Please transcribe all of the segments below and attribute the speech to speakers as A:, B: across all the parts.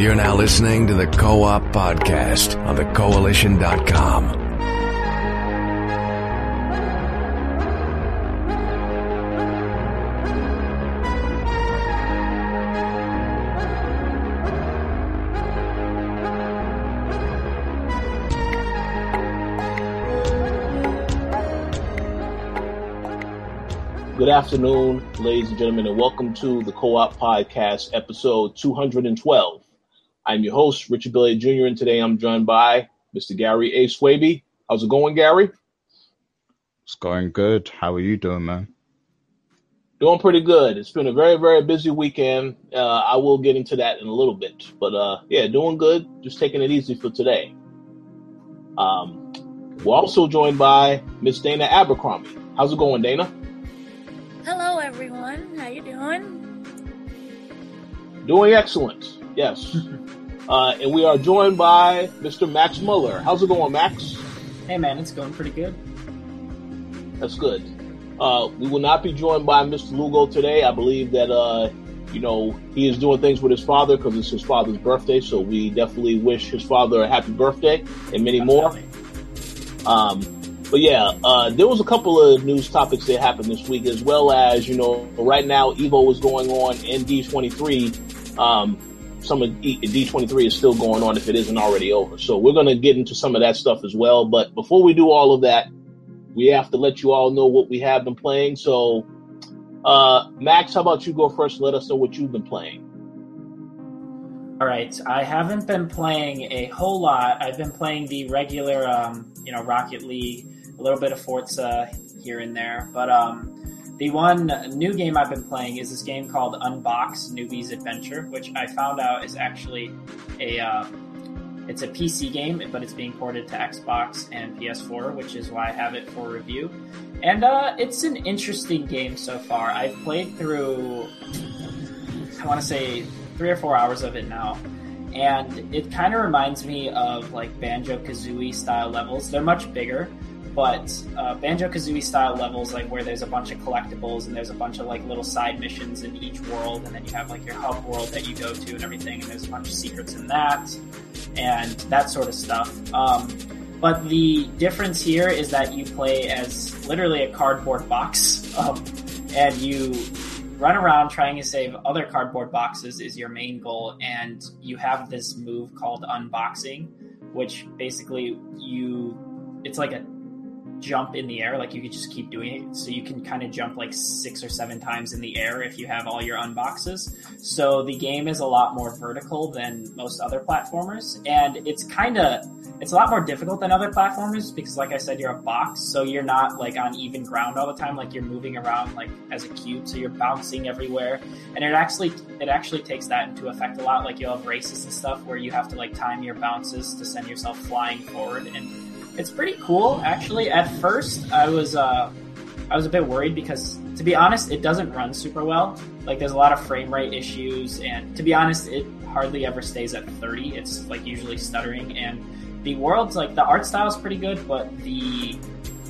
A: You're now listening to the Co op Podcast on the Koalition.com.
B: Good afternoon, ladies and gentlemen, and welcome to the Co-op Podcast, episode 212. I'm your host, Richard Bailey Jr., and today I'm joined by Mr. Gary A. Swaby. How's it going, Gary?
C: It's going good. How are you doing, man?
B: Doing pretty good. It's been a very, very busy weekend. Uh, I will get into that in a little bit, but uh, yeah, doing good. Just taking it easy for today. Um, we're also joined by Miss Dana Abercrombie. How's it going, Dana?
D: Hello, everyone. How you doing?
B: Doing excellent. Yes. uh, and we are joined by Mr. Max Muller. How's it going, Max?
E: Hey man, it's going pretty good.
B: That's good. Uh, we will not be joined by Mr. Lugo today. I believe that uh, you know he is doing things with his father because it's his father's birthday. So we definitely wish his father a happy birthday and many more. Um, but yeah, uh, there was a couple of news topics that happened this week, as well as you know, right now Evo is going on in D23. Um, some of D23 is still going on if it isn't already over. So we're going to get into some of that stuff as well. But before we do all of that, we have to let you all know what we have been playing. So, uh, Max, how about you go first? And let us know what you've been playing.
E: All right, I haven't been playing a whole lot. I've been playing the regular, um, you know, Rocket League, a little bit of Forza here and there. But um, the one new game I've been playing is this game called Unbox Newbie's Adventure, which I found out is actually a uh, it's a PC game, but it's being ported to Xbox and PS4, which is why I have it for review. And uh, it's an interesting game so far. I've played through, I want to say, three or four hours of it now. And it kind of reminds me of like Banjo Kazooie style levels. They're much bigger, but uh, Banjo Kazooie style levels, like where there's a bunch of collectibles and there's a bunch of like little side missions in each world, and then you have like your hub world that you go to and everything, and there's a bunch of secrets in that, and that sort of stuff. Um, but the difference here is that you play as literally a cardboard box, um, and you run around trying to save other cardboard boxes is your main goal, and you have this move called unboxing, which basically you it's like a jump in the air. Like you could just keep doing it. So you can kind of jump like six or seven times in the air if you have all your unboxes. So the game is a lot more vertical than most other platformers. And it's kind of, it's a lot more difficult than other platformers because like I said, you're a box. So you're not like on even ground all the time. Like you're moving around like as a cube. So you're bouncing everywhere. And it actually, it actually takes that into effect a lot. Like you'll have races and stuff where you have to like time your bounces to send yourself flying forward and it's pretty cool actually. At first, I was uh, I was a bit worried because, to be honest, it doesn't run super well. Like there's a lot of frame rate issues, and to be honest, it hardly ever stays at 30. It's like usually stuttering, and the world's like the art style is pretty good, but the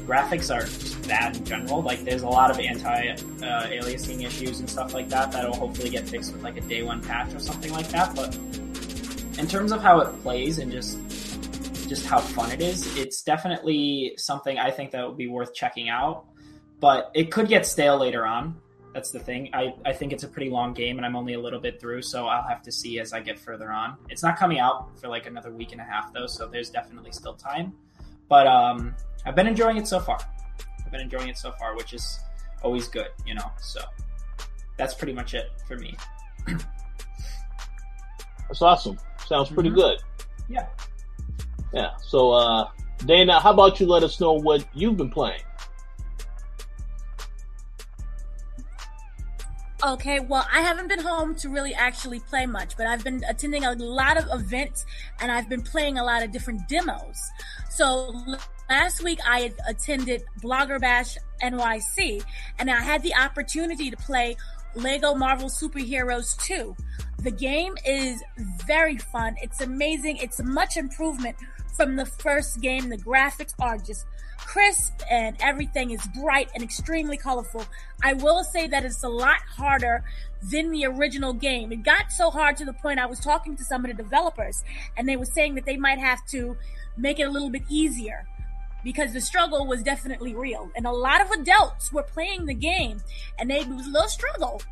E: graphics are just bad in general. Like there's a lot of anti-aliasing uh, issues and stuff like that that'll hopefully get fixed with like a day one patch or something like that. But in terms of how it plays and just just how fun it is, it's definitely something I think that would be worth checking out. But it could get stale later on. That's the thing. I, I think it's a pretty long game, and I'm only a little bit through, so I'll have to see as I get further on. It's not coming out for like another week and a half, though, so there's definitely still time. But um, I've been enjoying it so far. I've been enjoying it so far, which is always good, you know. So that's pretty much it for me.
B: That's awesome. Sounds pretty mm-hmm. good.
E: Yeah.
B: Yeah. So, uh, Dana, how about you let us know what you've been playing?
D: Okay, well, I haven't been home to really actually play much, but I've been attending a lot of events and I've been playing a lot of different demos. So last week I attended Blogger Bash NYC and I had the opportunity to play Lego Marvel Superheroes 2. The game is very fun. It's amazing. It's much improvement from the first game. The graphics are just crisp and everything is bright and extremely colorful. I will say that it's a lot harder than the original game. It got so hard to the point I was talking to some of the developers and they were saying that they might have to make it a little bit easier because the struggle was definitely real. And a lot of adults were playing the game and they, it was a little struggle.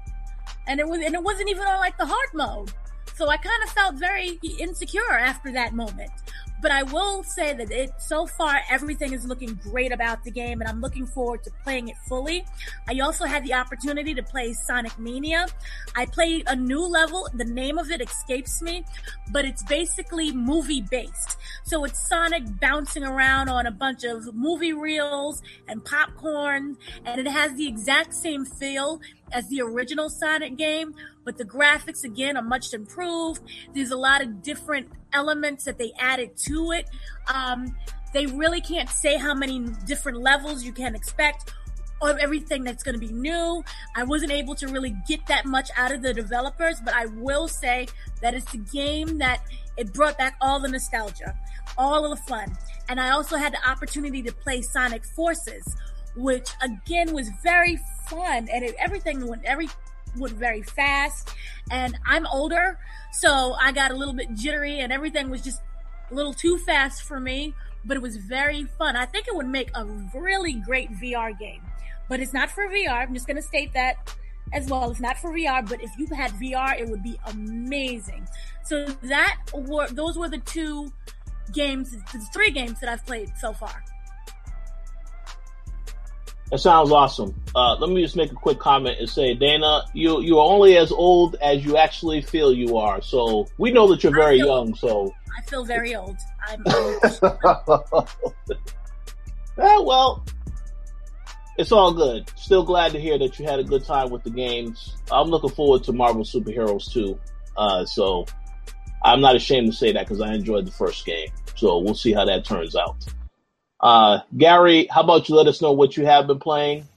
D: And it was, and it wasn't even on like the hard mode. So I kind of felt very insecure after that moment. But I will say that it so far everything is looking great about the game, and I'm looking forward to playing it fully. I also had the opportunity to play Sonic Mania. I played a new level. The name of it escapes me, but it's basically movie based. So it's Sonic bouncing around on a bunch of movie reels and popcorn, and it has the exact same feel as the original Sonic game, but the graphics again are much improved. There's a lot of different elements that they added to it. Um, they really can't say how many different levels you can expect of everything that's going to be new. I wasn't able to really get that much out of the developers, but I will say that it's a game that it brought back all the nostalgia, all of the fun. And I also had the opportunity to play Sonic Forces, which again was very fun and it, everything went every went very fast. And I'm older so I got a little bit jittery and everything was just a little too fast for me but it was very fun. I think it would make a really great VR game but it's not for VR I'm just going to state that as well. It's not for VR but if you had VR it would be amazing. So that were those were the two games the three games that I've played so far
B: that sounds awesome. Uh, let me just make a quick comment and say, Dana, you you are only as old as you actually feel you are. So we know that you're very feel, young. So
D: I feel very old. I'm.
B: yeah, well, it's all good. Still glad to hear that you had a good time with the games. I'm looking forward to Marvel Superheroes too. Uh, so I'm not ashamed to say that because I enjoyed the first game. So we'll see how that turns out. Uh, Gary, how about you let us know what you have been playing?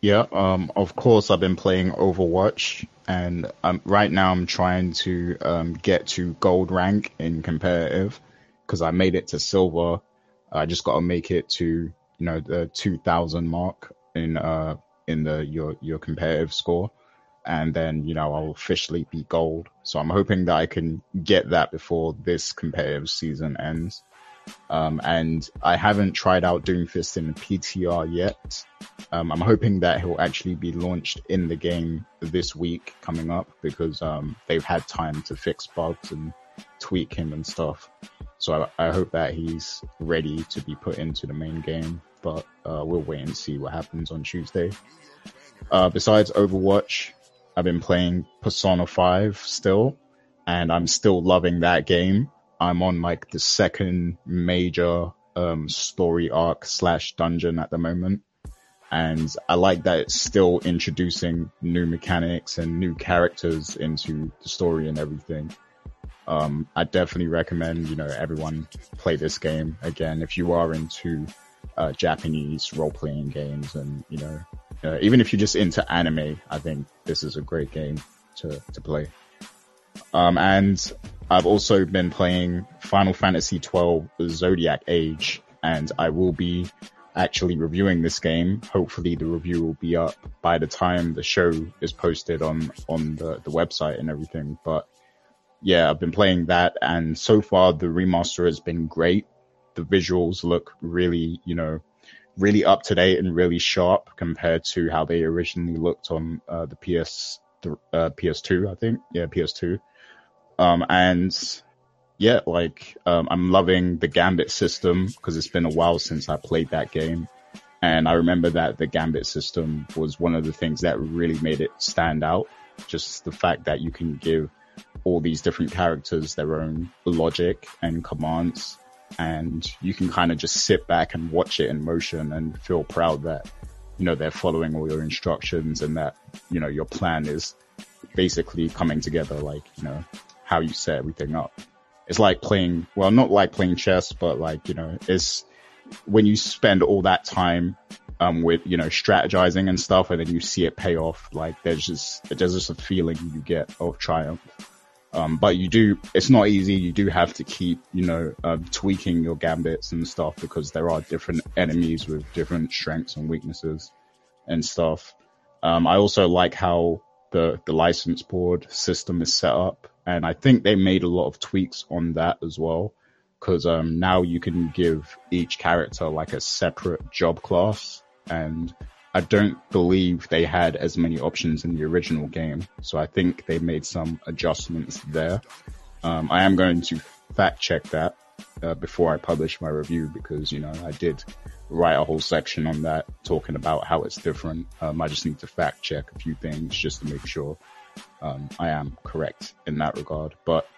C: Yeah, um, of course, I've been playing Overwatch, and um, right now I'm trying to um, get to gold rank in competitive because I made it to silver. I just got to make it to you know the 2,000 mark in uh in the your your competitive score, and then you know I'll officially be gold. So I'm hoping that I can get that before this competitive season ends. Um, and I haven't tried out Doomfist in PTR yet. Um, I'm hoping that he'll actually be launched in the game this week coming up because um, they've had time to fix bugs and tweak him and stuff. So I, I, hope that he's ready to be put into the main game, but uh, we'll wait and see what happens on Tuesday. Uh, besides Overwatch, I've been playing Persona 5 still, and I'm still loving that game. I'm on like the second major um, story arc slash dungeon at the moment. And I like that it's still introducing new mechanics and new characters into the story and everything. Um, I definitely recommend, you know, everyone play this game again if you are into uh, Japanese role playing games and, you know, uh, even if you're just into anime, I think this is a great game to, to play. Um, and I've also been playing Final Fantasy XII Zodiac Age, and I will be actually reviewing this game. Hopefully the review will be up by the time the show is posted on, on the, the website and everything. But yeah, I've been playing that and so far the remaster has been great. The visuals look really, you know, really up to date and really sharp compared to how they originally looked on uh, the PS, uh, PS2, I think. Yeah, PS2. Um, and yeah, like, um, I'm loving the Gambit system because it's been a while since I played that game. And I remember that the Gambit system was one of the things that really made it stand out. Just the fact that you can give all these different characters their own logic and commands and you can kind of just sit back and watch it in motion and feel proud that, you know, they're following all your instructions and that, you know, your plan is basically coming together like, you know, how you set everything up. It's like playing, well, not like playing chess, but like, you know, it's when you spend all that time, um, with, you know, strategizing and stuff and then you see it pay off, like there's just, there's just a feeling you get of triumph. Um, but you do, it's not easy. You do have to keep, you know, uh, tweaking your gambits and stuff because there are different enemies with different strengths and weaknesses and stuff. Um, I also like how the, the license board system is set up. And I think they made a lot of tweaks on that as well. Cause, um, now you can give each character like a separate job class and I don't believe they had as many options in the original game. So I think they made some adjustments there. Um, I am going to fact check that uh, before I publish my review because, you know, I did write a whole section on that talking about how it's different. Um, I just need to fact check a few things just to make sure um, I am correct in that regard. But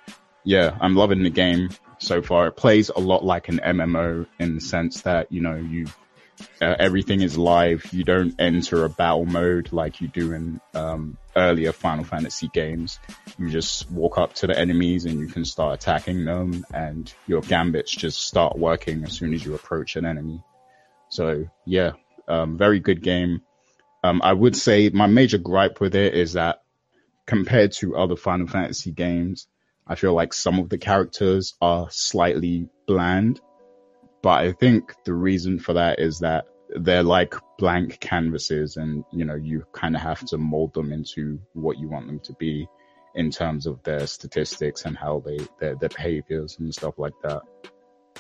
C: yeah, I'm loving the game so far. It plays a lot like an MMO in the sense that, you know, you uh, everything is live. You don't enter a battle mode like you do in um, earlier Final Fantasy games. You just walk up to the enemies and you can start attacking them, and your gambits just start working as soon as you approach an enemy. So yeah, um, very good game. Um, I would say my major gripe with it is that compared to other Final Fantasy games, I feel like some of the characters are slightly bland but I think the reason for that is that they're like blank canvases and, you know, you kind of have to mold them into what you want them to be in terms of their statistics and how they, their, their behaviors and stuff like that.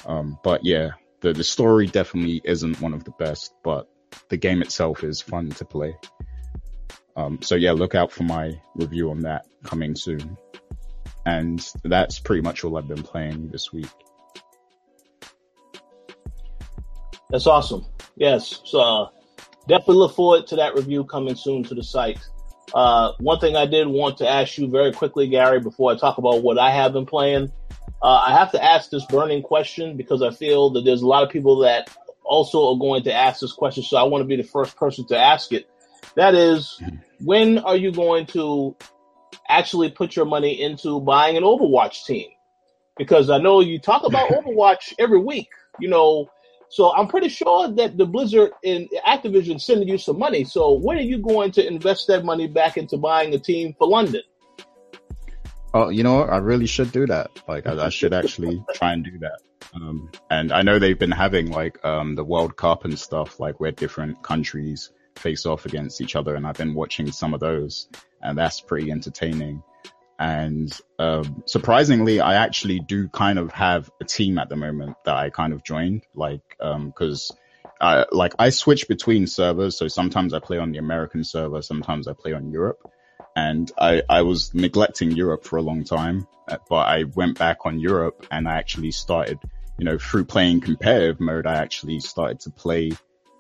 C: Um, but yeah, the, the story definitely isn't one of the best, but the game itself is fun to play. Um, so yeah, look out for my review on that coming soon. And that's pretty much all I've been playing this week.
B: That's awesome. Yes. So uh, definitely look forward to that review coming soon to the site. Uh, one thing I did want to ask you very quickly, Gary, before I talk about what I have been playing, uh, I have to ask this burning question because I feel that there's a lot of people that also are going to ask this question. So I want to be the first person to ask it. That is, when are you going to actually put your money into buying an Overwatch team? Because I know you talk about Overwatch every week. You know, so I'm pretty sure that the Blizzard and Activision sending you some money. So when are you going to invest that money back into buying a team for London?
C: Oh, you know what? I really should do that. Like, I, I should actually try and do that. Um, and I know they've been having like um, the World Cup and stuff, like where different countries face off against each other, and I've been watching some of those, and that's pretty entertaining. And um, surprisingly, I actually do kind of have a team at the moment that I kind of joined, like because um, like I switch between servers. So sometimes I play on the American server, sometimes I play on Europe. And I, I was neglecting Europe for a long time, uh, but I went back on Europe and I actually started, you know, through playing competitive mode, I actually started to play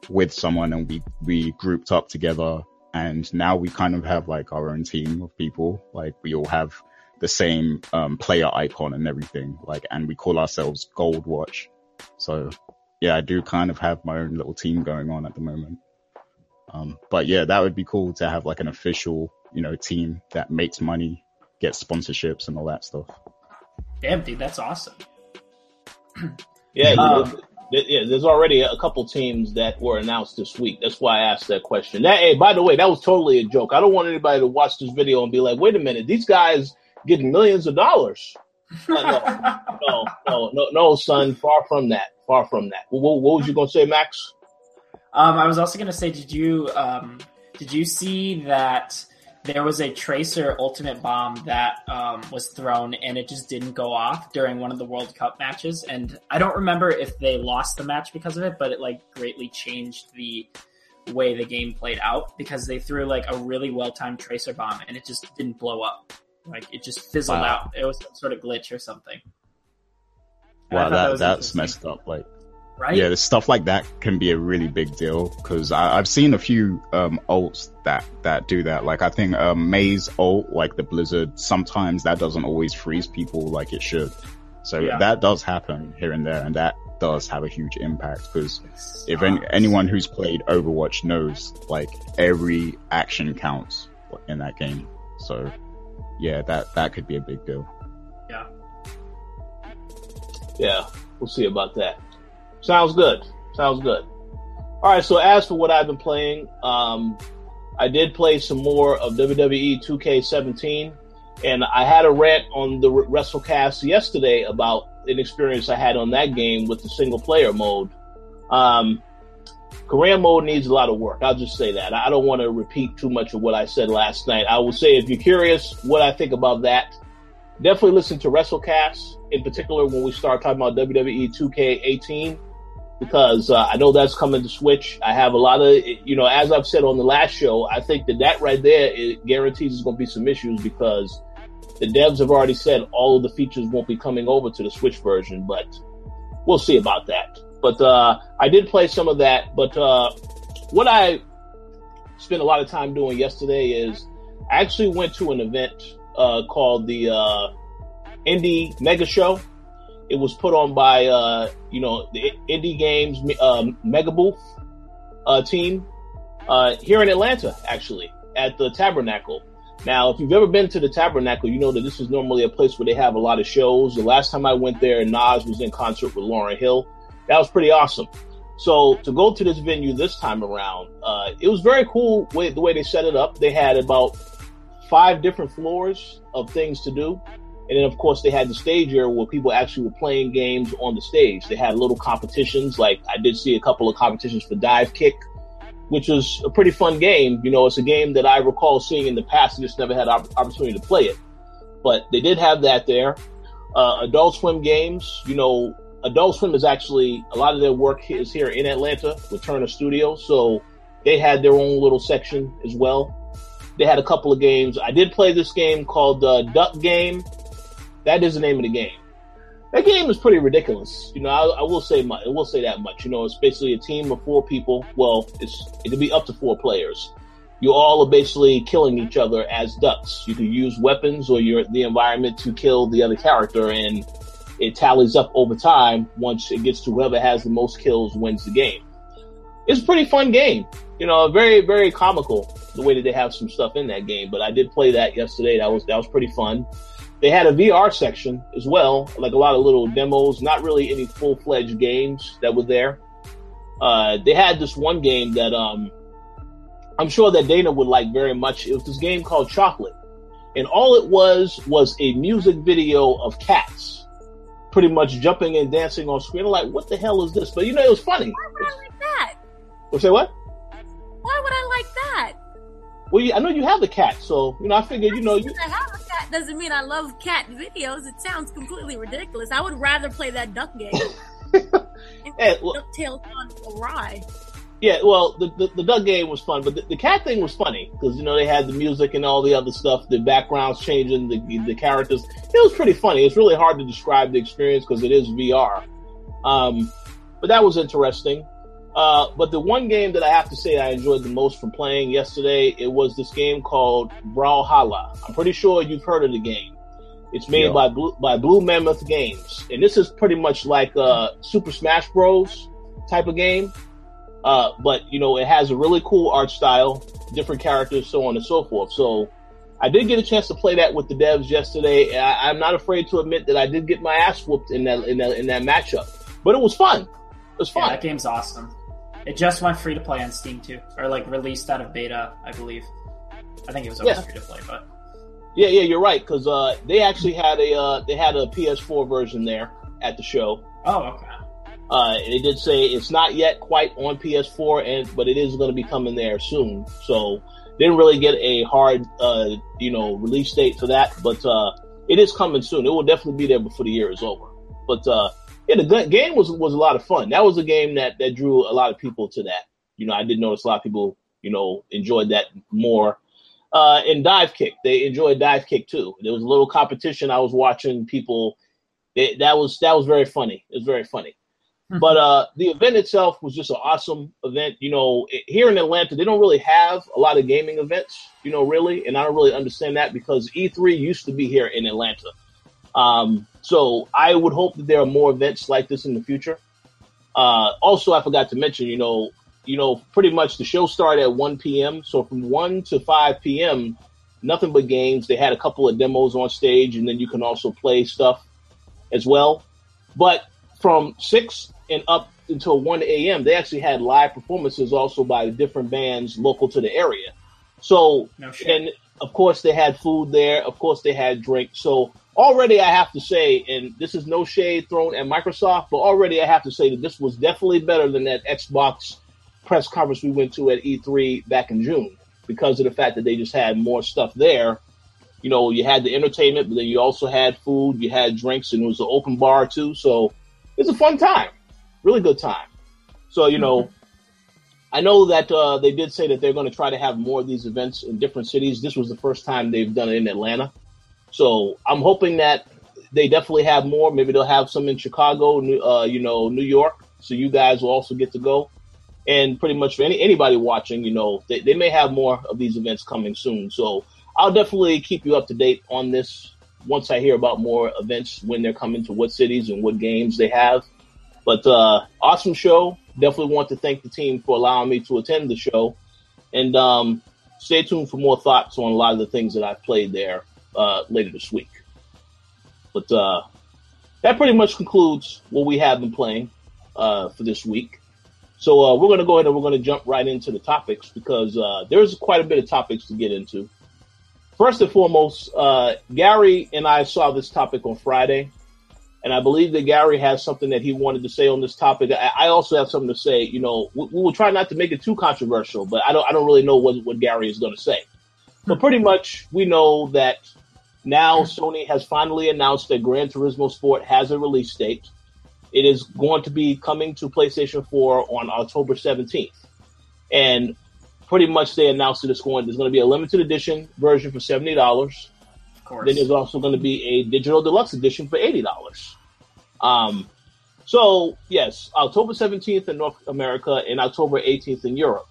C: with someone and we, we grouped up together and now we kind of have like our own team of people. Like we all have the same um, player icon and everything. Like, and we call ourselves Gold Watch. So yeah, I do kind of have my own little team going on at the moment. Um, but yeah, that would be cool to have like an official, you know, team that makes money, gets sponsorships and all that stuff.
E: Damn, dude, that's awesome.
B: yeah, um, yeah, there's already a couple teams that were announced this week. That's why I asked that question. That, hey, by the way, that was totally a joke. I don't want anybody to watch this video and be like, "Wait a minute, these guys getting millions of dollars." no, no, no, no, no, son. Far from that. Far from that. What, what was you gonna say, Max?
E: Um, I was also gonna say, did you um, did you see that there was a tracer ultimate bomb that um, was thrown and it just didn't go off during one of the World Cup matches. And I don't remember if they lost the match because of it, but it like greatly changed the way the game played out because they threw like a really well timed tracer bomb and it just didn't blow up. Like it just fizzled wow. out. It was some sort of glitch or something.
C: wow, that, that that's messed up. Like right? Yeah, the stuff like that can be a really big deal because I've seen a few um, ults that that do that. Like I think um, Mei's ult, like the Blizzard, sometimes that doesn't always freeze people like it should. So yeah. that does happen here and there, and that does have a huge impact because if any, anyone who's played Overwatch knows, like every action counts in that game. So yeah, that that could be a big deal.
E: Yeah.
B: Yeah, we'll see about that. Sounds good. Sounds good. All right. So as for what I've been playing, um, I did play some more of WWE 2K17. And I had a rant on the WrestleCast yesterday about an experience I had on that game with the single player mode. Um, career mode needs a lot of work. I'll just say that. I don't want to repeat too much of what I said last night. I will say if you're curious what I think about that, definitely listen to WrestleCast, in particular when we start talking about WWE 2K18 because uh, I know that's coming to Switch. I have a lot of, you know, as I've said on the last show, I think that that right there it guarantees there's going to be some issues because the devs have already said all of the features won't be coming over to the Switch version, but we'll see about that. But uh, I did play some of that. But uh, what I spent a lot of time doing yesterday is I actually went to an event uh, called the uh, Indie Mega Show it was put on by uh, you know the Indie Games um, Mega Booth uh, team uh, here in Atlanta, actually at the Tabernacle. Now, if you've ever been to the Tabernacle, you know that this is normally a place where they have a lot of shows. The last time I went there, Nas was in concert with Lauryn Hill. That was pretty awesome. So to go to this venue this time around, uh, it was very cool the way they set it up. They had about five different floors of things to do. And then, of course, they had the stage area where people actually were playing games on the stage. They had little competitions. Like I did see a couple of competitions for Divekick, which was a pretty fun game. You know, it's a game that I recall seeing in the past. I just never had opportunity to play it. But they did have that there. Uh, Adult Swim games, you know, Adult Swim is actually a lot of their work is here in Atlanta with Turner Studios. So they had their own little section as well. They had a couple of games. I did play this game called uh, Duck Game that is the name of the game. That game is pretty ridiculous. You know, I, I will say much. I will say that much. You know, it's basically a team of four people. Well, it's it can be up to four players. You all are basically killing each other as ducks. You can use weapons or your the environment to kill the other character, and it tallies up over time. Once it gets to whoever has the most kills wins the game. It's a pretty fun game. You know, very very comical the way that they have some stuff in that game. But I did play that yesterday. That was that was pretty fun. They had a VR section as well, like a lot of little demos, not really any full fledged games that were there. Uh, they had this one game that um, I'm sure that Dana would like very much. It was this game called Chocolate. And all it was was a music video of cats pretty much jumping and dancing on screen. I'm like, what the hell is this? But you know, it was funny.
D: Why would I like that?
B: Or say what?
D: Why would I like that?
B: Well, I know you have the cat, so you know. I figured, you know, you.
D: Have doesn't mean I love cat videos. It sounds completely ridiculous. I would rather play that duck game.
B: yeah, well,
D: Ducktail gone awry.
B: Yeah, well, the, the, the duck game was fun, but the, the cat thing was funny because you know they had the music and all the other stuff, the backgrounds changing, the the characters. It was pretty funny. It's really hard to describe the experience because it is VR. Um, but that was interesting. Uh, but the one game that I have to say I enjoyed the most from playing yesterday, it was this game called Brawlhalla. I'm pretty sure you've heard of the game. It's made yeah. by Blue, by Blue Mammoth Games, and this is pretty much like a Super Smash Bros. type of game. Uh, but you know, it has a really cool art style, different characters, so on and so forth. So I did get a chance to play that with the devs yesterday. I, am not afraid to admit that I did get my ass whooped in that in that in that matchup, but it was fun. It was fun.
E: Yeah, that game's awesome. It just went free to play on Steam too, or like released out of beta, I believe. I think it was always yeah. free to play, but
B: yeah, yeah, you're right because uh, they actually had a uh, they had a PS4 version there at the show.
E: Oh, okay.
B: Uh, they did say it's not yet quite on PS4, and but it is going to be coming there soon. So didn't really get a hard, uh, you know, release date for that, but uh, it is coming soon. It will definitely be there before the year is over. But uh, yeah, the game was was a lot of fun. That was a game that that drew a lot of people to that. You know, I did notice a lot of people, you know, enjoyed that more. Uh, and Divekick, they enjoyed Divekick too. There was a little competition. I was watching people. It, that was that was very funny. It was very funny. Mm-hmm. But uh, the event itself was just an awesome event. You know, here in Atlanta, they don't really have a lot of gaming events. You know, really, and I don't really understand that because E3 used to be here in Atlanta. Um, so I would hope that there are more events like this in the future. Uh, also, I forgot to mention, you know, you know, pretty much the show started at 1 p.m. So from 1 to 5 p.m., nothing but games. They had a couple of demos on stage, and then you can also play stuff as well. But from 6 and up until 1 a.m., they actually had live performances also by different bands local to the area. So, no and of course, they had food there. Of course, they had drink. So already, I have to say, and this is no shade thrown at Microsoft, but already I have to say that this was definitely better than that Xbox press conference we went to at E3 back in June because of the fact that they just had more stuff there. You know, you had the entertainment, but then you also had food, you had drinks, and it was an open bar too. So it's a fun time, really good time. So you know, I know that uh, they did say that they're going to try to have more of these events in different cities. This was the first time they've done it in Atlanta, so I'm hoping that they definitely have more. Maybe they'll have some in Chicago, uh, you know, New York. So you guys will also get to go. And pretty much for any anybody watching, you know, they, they may have more of these events coming soon. So I'll definitely keep you up to date on this once I hear about more events when they're coming to what cities and what games they have. But uh, awesome show. Definitely want to thank the team for allowing me to attend the show. And um, stay tuned for more thoughts on a lot of the things that I've played there uh, later this week. But uh, that pretty much concludes what we have been playing uh, for this week. So uh, we're going to go ahead and we're going to jump right into the topics because uh, there's quite a bit of topics to get into. First and foremost, uh, Gary and I saw this topic on Friday, and I believe that Gary has something that he wanted to say on this topic. I, I also have something to say. You know, we, we, will try not to make it too controversial, but I don't I don't really know what what Gary is going to say. But pretty much, we know that now Sony has finally announced that Gran Turismo Sport has a release date. It is going to be coming to PlayStation 4 on October 17th. And pretty much they announced that it's going, there's going to be a limited edition version for $70. Of course. Then there's also going to be a digital deluxe edition for $80. Um, so, yes, October 17th in North America and October 18th in Europe.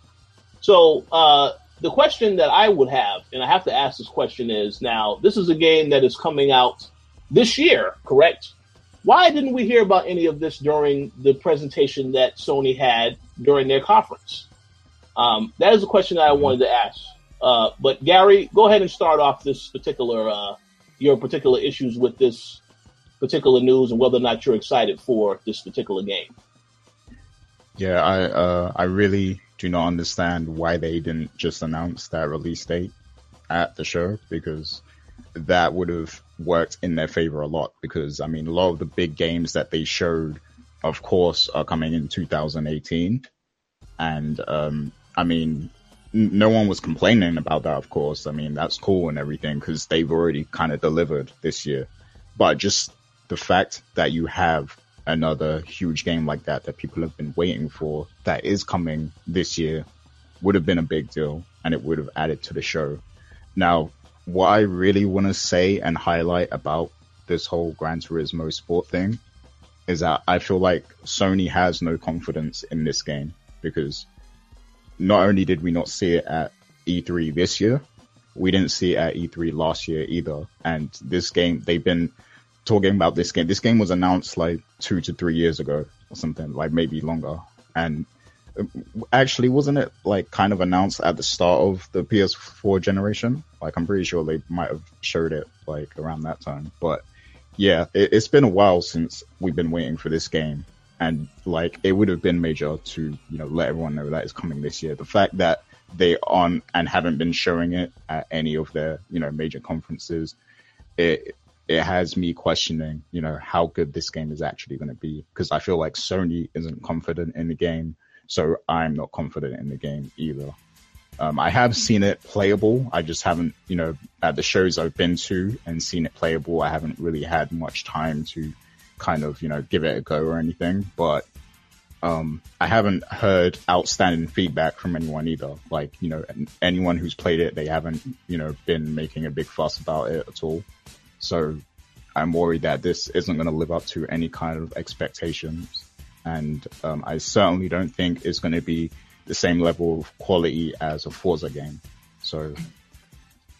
B: So, uh, the question that I would have, and I have to ask this question is now, this is a game that is coming out this year, correct? Why didn't we hear about any of this during the presentation that Sony had during their conference? Um, that is a question that I wanted to ask. Uh, but Gary, go ahead and start off this particular uh, your particular issues with this particular news and whether or not you're excited for this particular game.
C: Yeah, I uh, I really do not understand why they didn't just announce that release date at the show because that would have worked in their favor a lot because I mean a lot of the big games that they showed, of course, are coming in 2018, and um, I mean no one was complaining about that. Of course, I mean that's cool and everything because they've already kind of delivered this year, but just the fact that you have another huge game like that that people have been waiting for that is coming this year would have been a big deal and it would have added to the show. Now, what I really want to say and highlight about this whole Gran Turismo sport thing is that I feel like Sony has no confidence in this game because not only did we not see it at E3 this year, we didn't see it at E3 last year either. And this game, they've been talking about this game. This game was announced like two to three years ago or something, like maybe longer. And uh, actually wasn't it like kind of announced at the start of the PS4 generation? Like I'm pretty sure they might have showed it like around that time. But yeah, it, has been a while since we've been waiting for this game, and like it would have been major to you know let everyone know that it's coming this year. The fact that they aren't and haven't been showing it at any of their you know major conferences, it it has me questioning you know how good this game is actually going to be because I feel like Sony isn't confident in the game so I'm not confident in the game either. Um, I have seen it playable. I just haven't, you know, at the shows I've been to and seen it playable. I haven't really had much time to kind of, you know, give it a go or anything. But um, I haven't heard outstanding feedback from anyone either. Like, you know, anyone who's played it, they haven't, you know, been making a big fuss about it at all. So I'm worried that this isn't going to live up to any kind of expectations and um, I certainly don't think it's going to be the same level of quality as a Forza game. So,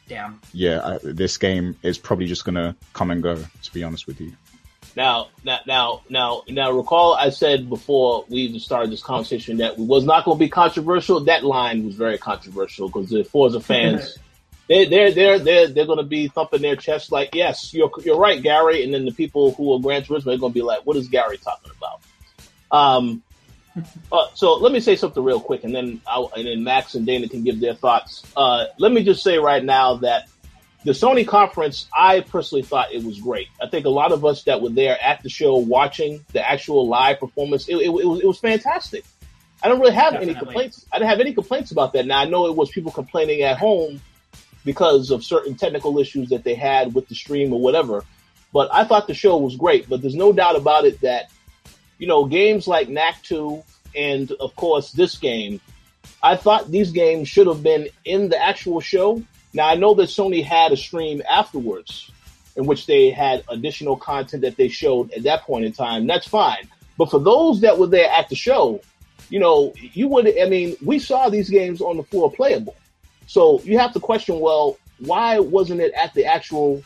E: damn.
C: Yeah, I, this game is probably just going to come and go. To be honest with you.
B: Now, now, now, now, now, recall I said before we even started this conversation that we was not going to be controversial. That line was very controversial because the Forza fans. They, they're they're they're they're going to be thumping their chest like, yes, you're you're right, Gary. And then the people who are Gran Turismo are going to be like, what is Gary talking about? Um, Uh, so let me say something real quick, and then I'll, and then Max and Dana can give their thoughts. Uh, let me just say right now that the Sony conference, I personally thought it was great. I think a lot of us that were there at the show watching the actual live performance, it, it, it was it was fantastic. I don't really have
E: Definitely.
B: any complaints. I didn't have any complaints about that. Now I know it was people complaining at home because of certain technical issues that they had with the stream or whatever. But I thought the show was great. But there's no doubt about it that you know games like Knack Two and of course this game, I thought these games should have been in the actual show. Now I know that Sony had a stream afterwards in which they had additional content that they showed at that point in time. That's fine. But for those that were there at the show, you know, you would, I mean, we saw these games on the floor playable. So you have to question, well, why wasn't it at the actual,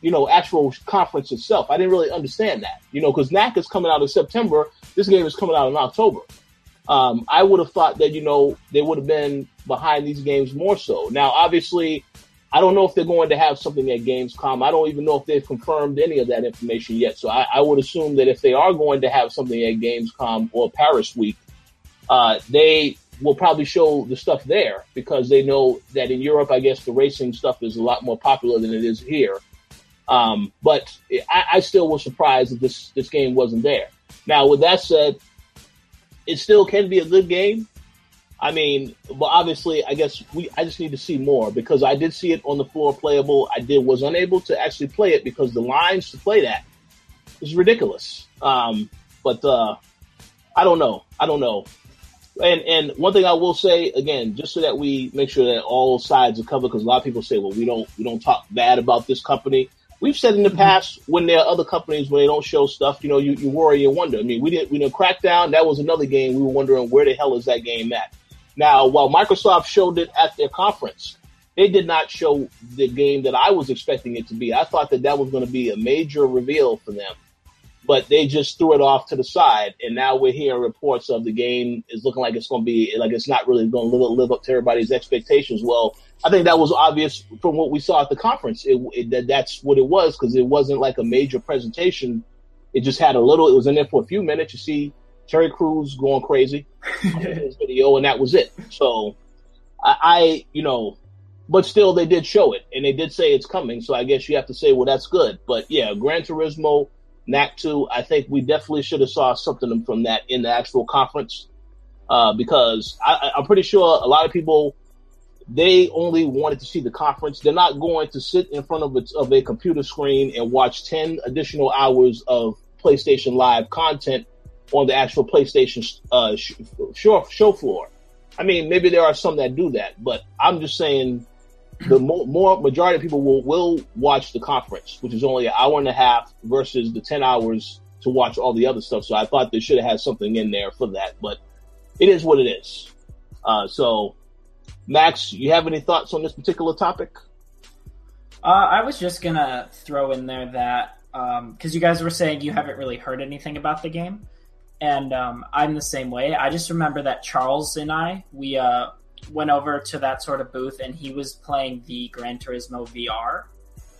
B: you know, actual conference itself? I didn't really understand that, you know, because Knack is coming out in September. This game is coming out in October. Um, I would have thought that, you know, they would have been behind these games more so. Now, obviously, I don't know if they're going to have something at Gamescom. I don't even know if they've confirmed any of that information yet. So I, I would assume that if they are going to have something at Gamescom or Paris Week, uh, they will probably show the stuff there because they know that in Europe, I guess the racing stuff is a lot more popular than it is here. Um, but I, I still was surprised that this this game wasn't there. Now, with that said, it still can be a good game. I mean, but obviously, I guess we I just need to see more because I did see it on the floor playable. I did was unable to actually play it because the lines to play that is ridiculous. Um, but uh, I don't know. I don't know. And and one thing I will say again, just so that we make sure that all sides are covered, because a lot of people say, well, we don't we don't talk bad about this company. We've said in the mm-hmm. past when there are other companies when they don't show stuff, you know, you, you worry and wonder. I mean, we didn't we didn't Crackdown. That was another game. We were wondering where the hell is that game at. Now, while Microsoft showed it at their conference, they did not show the game that I was expecting it to be. I thought that that was going to be a major reveal for them, but they just threw it off to the side. And now we're hearing reports of the game is looking like it's going to be like it's not really going to live, up to everybody's expectations. Well, I think that was obvious from what we saw at the conference. It, it, that that's what it was because it wasn't like a major presentation. It just had a little. It was in there for a few minutes. You see Terry Crews going crazy his video, and that was it. So I, I, you know, but still they did show it, and they did say it's coming. So I guess you have to say, well, that's good. But yeah, Gran Turismo, Knack Two, I think we definitely should have saw something from that in the actual conference uh, because I, I'm pretty sure a lot of people they only wanted to see the conference. They're not going to sit in front of a, of a computer screen and watch 10 additional hours of PlayStation Live content on the actual PlayStation uh, show, show floor. I mean, maybe there are some that do that, but I'm just saying the more, more majority of people will, will watch the conference, which is only an hour and a half versus the 10 hours to watch all the other stuff. So I thought they should have had something in there for that, but it is what it is. Uh, so Max, you have any thoughts on this particular topic?
E: Uh, I was just gonna throw in there that because you guys were saying you haven't really heard anything about the game, and um, I'm the same way. I just remember that Charles and I we uh, went over to that sort of booth, and he was playing the Gran Turismo VR.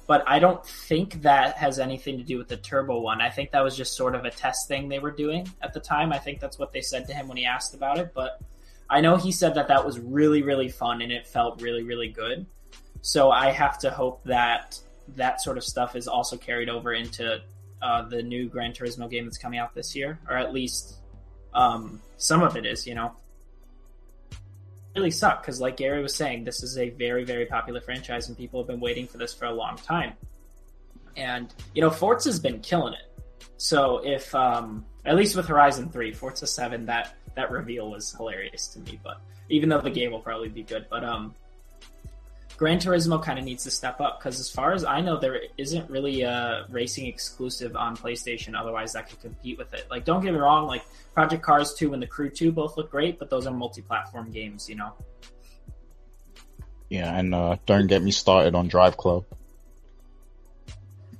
E: But I don't think that has anything to do with the Turbo one. I think that was just sort of a test thing they were doing at the time. I think that's what they said to him when he asked about it. But I know he said that that was really, really fun and it felt really, really good. So I have to hope that that sort of stuff is also carried over into uh, the new Gran Turismo game that's coming out this year, or at least um, some of it is. You know, really suck because, like Gary was saying, this is a very, very popular franchise, and people have been waiting for this for a long time. And you know, Forza's been killing it. So if um, at least with Horizon Three, Forza Seven, that that reveal was hilarious to me. But even though the game will probably be good, but um, Gran Turismo kind of needs to step up because, as far as I know, there isn't really a racing exclusive on PlayStation. Otherwise, that could compete with it. Like, don't get me wrong, like Project Cars Two and The Crew Two both look great, but those are multi-platform games, you know.
C: Yeah, and uh, don't get me started on Drive Club.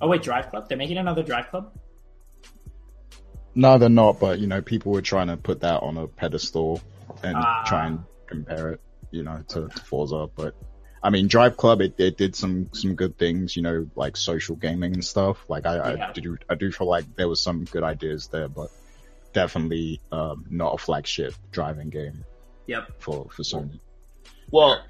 E: Oh wait, Drive Club? They're making another Drive Club?
C: No, they're not. But you know, people were trying to put that on a pedestal and
E: Ah.
C: try and compare it, you know, to, to Forza. But I mean, Drive Club, it, it did some some good things, you know, like social gaming and stuff. Like I,
E: Yeah.
C: I do I do feel like there was some good ideas there, but definitely um, not a flagship driving game
E: Yep.
C: for for Sony.
B: Well,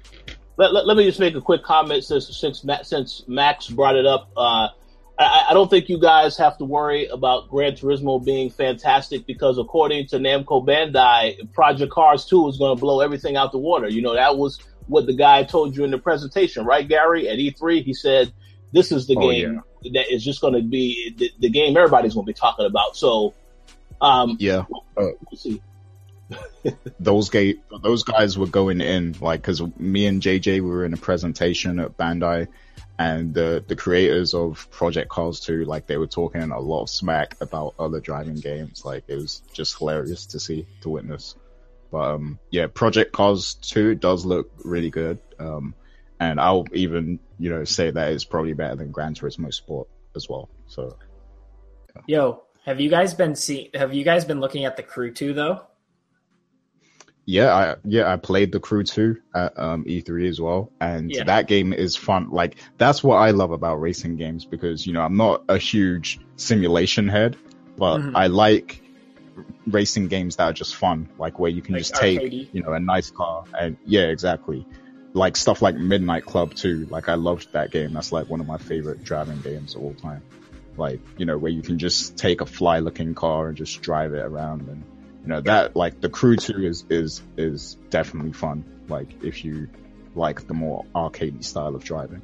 B: let, let, let me just make a quick comment since since Ma- since Max brought it up. Uh, I, I don't think you guys have to worry about Gran Turismo being fantastic because according to Namco Bandai, Project Cars 2 is going to blow everything out the water. You know, that was what the guy told you in the presentation, right, Gary? At E3, he said, this is the
C: Oh,
B: game that is just going to be the, the game everybody's going to be talking about. So, um,
C: Yeah,
B: we'll see.
C: those ga- those guys were going in like because me and JJ were in a presentation at Bandai, and the the creators of Project Cars 2 like they were talking a lot of smack about other driving games. Like it was just hilarious to see to witness. But um, yeah, Project Cars 2 does look really good. Um, and I'll even you know say that it's probably better than Gran Turismo Sport as well. So
E: Yo, have you guys been see? Have you guys been looking at the crew Two though?
C: Yeah, I yeah I played the Crew 2 at um, E3 as well, and
E: Yeah.
C: that game is fun. Like that's what I love about racing games because you know I'm not a huge simulation head, but
E: Mhm.
C: I like racing games that are just fun, like where you can
E: Like
C: just take you know a nice car and yeah, exactly. Like stuff like Midnight Club 2, like I loved that game. That's like one of my favorite driving games of all time. Like you know where you can just take a fly looking car and just drive it around and you know that like the crew 2 is is is definitely fun like if you like the more arcadey style of driving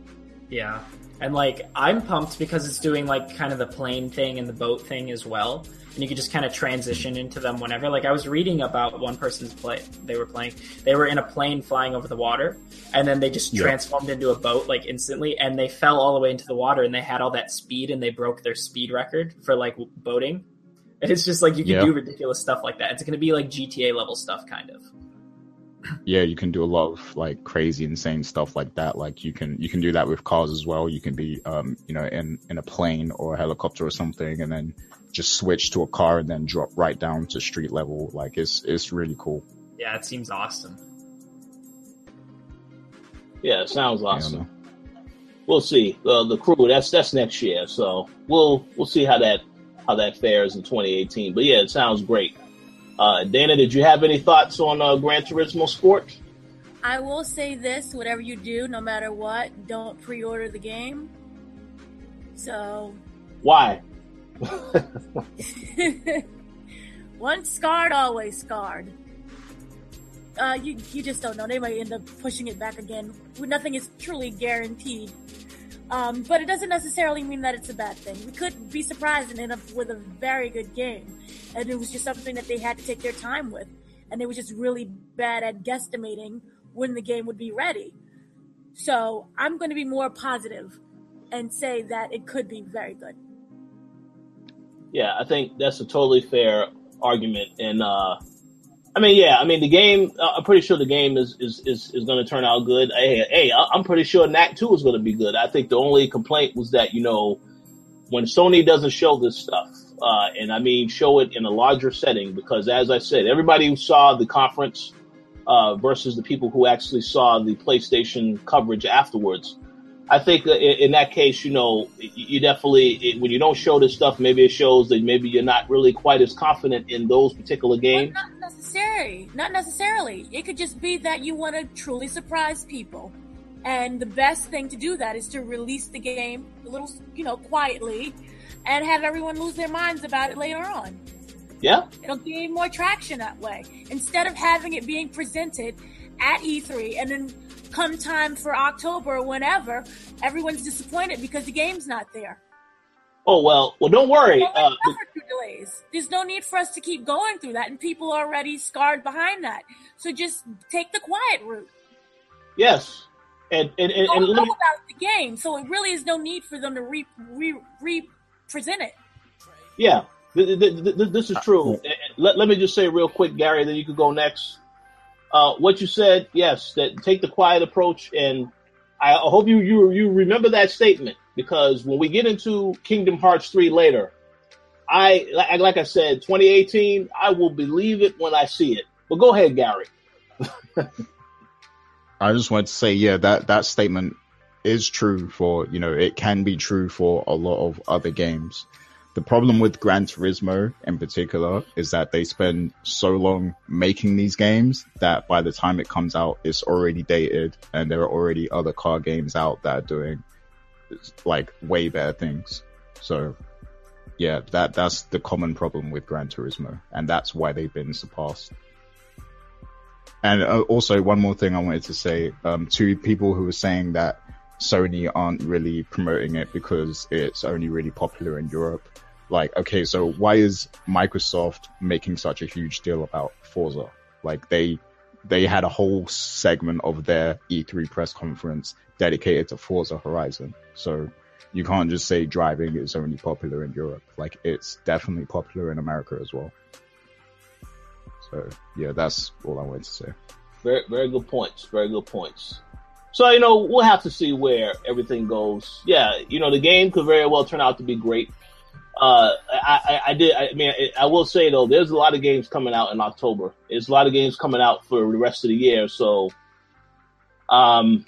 E: Yeah. And like I'm pumped because it's doing like kind of the plane thing and the boat thing as well. And you can just kind of transition into them whenever. Like I was reading about one person's play they were playing. They were in a plane flying over the water and then they just
C: Yeah.
E: transformed into a boat like instantly and they fell all the way into the water and they had all that speed and they broke their speed record for like boating. And it's just like you can
C: Yeah.
E: do ridiculous stuff like that. It's going to be like GTA level stuff kind of.
C: Yeah you can do a lot of like crazy insane stuff like that like you can you can do that with cars as well you can be um you know in in a plane or a helicopter or something and then just switch to a car and then drop right down to street level like it's it's really cool
E: Yeah, it seems awesome.
B: Yeah, it sounds awesome. We'll see. Uh, the crew that's that's next year, so we'll we'll see how that how that fares in 2018. But yeah, it sounds great. Uh, Dana, did you have any thoughts on uh, Gran Turismo Sport?
D: I will say this: whatever you do, no matter what, don't pre-order the game. So,
B: Why?
D: once scarred, always scarred. Uh, you you just don't know. They might end up pushing it back again. Nothing is truly guaranteed. Um, but it doesn't necessarily mean that it's a bad thing. We could be surprised and end up with a very good game, and it was just something that they had to take their time with, and they were just really bad at guesstimating when the game would be ready. So I'm going to be more positive and say that it could be very good.
B: Yeah, I think that's a totally fair argument. And uh, I mean, yeah, I mean the game. Uh, I'm pretty sure the game is is is, is going to turn out good. Hey, hey, I'm pretty sure Knack Two is going to be good. I think the only complaint was that you know when Sony doesn't show this stuff, uh, and I mean show it in a larger setting, because as I said, everybody who saw the conference uh, versus the people who actually saw the PlayStation coverage afterwards. I think uh, in, in that case, you know, you- definitely it, when you don't show this stuff, maybe it shows that maybe you're not really quite as confident in those particular
D: Well,
B: games.
D: not necessarily. Not necessarily. It could just be that you want to truly surprise people. And the best thing to do that is to release the game a little, you know, quietly and have everyone lose their minds about it later on.
B: Yeah,
D: It'll gain more traction that way. Instead of having it being presented at E3 and then come time for October or whenever, everyone's disappointed because the game's not there.
B: Oh well, well don't worry.
D: Don't
B: Uh,
D: suffer through delays. There's no need for us to keep going through that, and people are already scarred behind that. So just take the quiet route.
B: yes, and and and,
D: Don't
B: and
D: know
B: me,
D: about the game, so it really is no need for them to re re re present it.
B: yeah, th- th- th- th- this is true. And- and Let let me just say real quick, Gary, then you could go next. Uh, what you said, yes, that take the quiet approach, and I I hope you you you remember that statement because when we get into Kingdom Hearts three later, I like, like I said, 2018, I will believe it when I see it. But go ahead, Gary.
C: I just wanted to say, yeah, that that statement is true for you know it can be true for a lot of other games, the problem with Gran Turismo in particular is that they spend so long making these games that by the time it comes out, it's already dated and there are already other car games out that are doing like way better things. So yeah, that, that's the common problem with Gran Turismo and that's why they've been surpassed. And uh, also one more thing I wanted to say, um, to people who were saying that Sony aren't really promoting it because it's only really popular in Europe like, okay, so why is Microsoft making such a huge deal about Forza? Like they, they had a whole segment of their E3 press conference dedicated to Forza Horizon. So you can't just say driving is only popular in Europe. Like it's definitely popular in America as well. So yeah, that's all I wanted to say.
B: Very, very good points. Very good points. So, you know, we'll have to see where everything goes. Yeah, you know, the game could very well turn out to be great. Uh, I, I, I, did. I mean, I will say though, there's a lot of games coming out in October. There's a lot of games coming out for the rest of the year. So, um,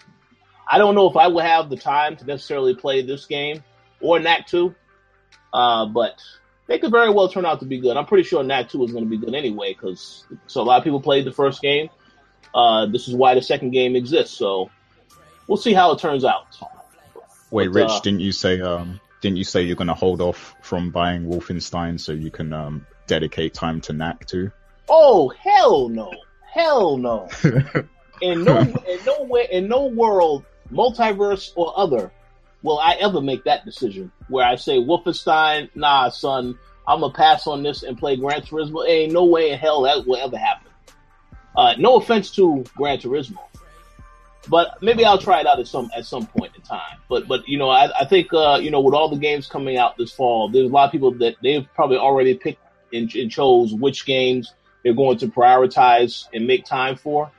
B: I don't know if I will have the time to necessarily play this game or Knack 2. Uh, but they could very well turn out to be good. I'm pretty sure Knack 2 is going to be good anyway, because so a lot of people played the first game. Uh, this is why the second game exists. So we'll see how it turns out.
C: Wait, but, Rich, uh, didn't you say um, didn't you say you're going to hold off from buying Wolfenstein so you can um, dedicate time to Knack 2?
B: Oh hell no, hell no! in no, in no way, in no world, multiverse or other, will I ever make that decision where I say Wolfenstein, nah, son, I'm gonna pass on this and play Gran Turismo. Ain't no way in hell that will ever happen. Uh, no offense to Gran Turismo, but maybe I'll try it out at some at some point in time. But but you know, I, I think uh, you know with all the games coming out this fall, there's a lot of people that they've probably already picked and, and chose which games they're going to prioritize and make time for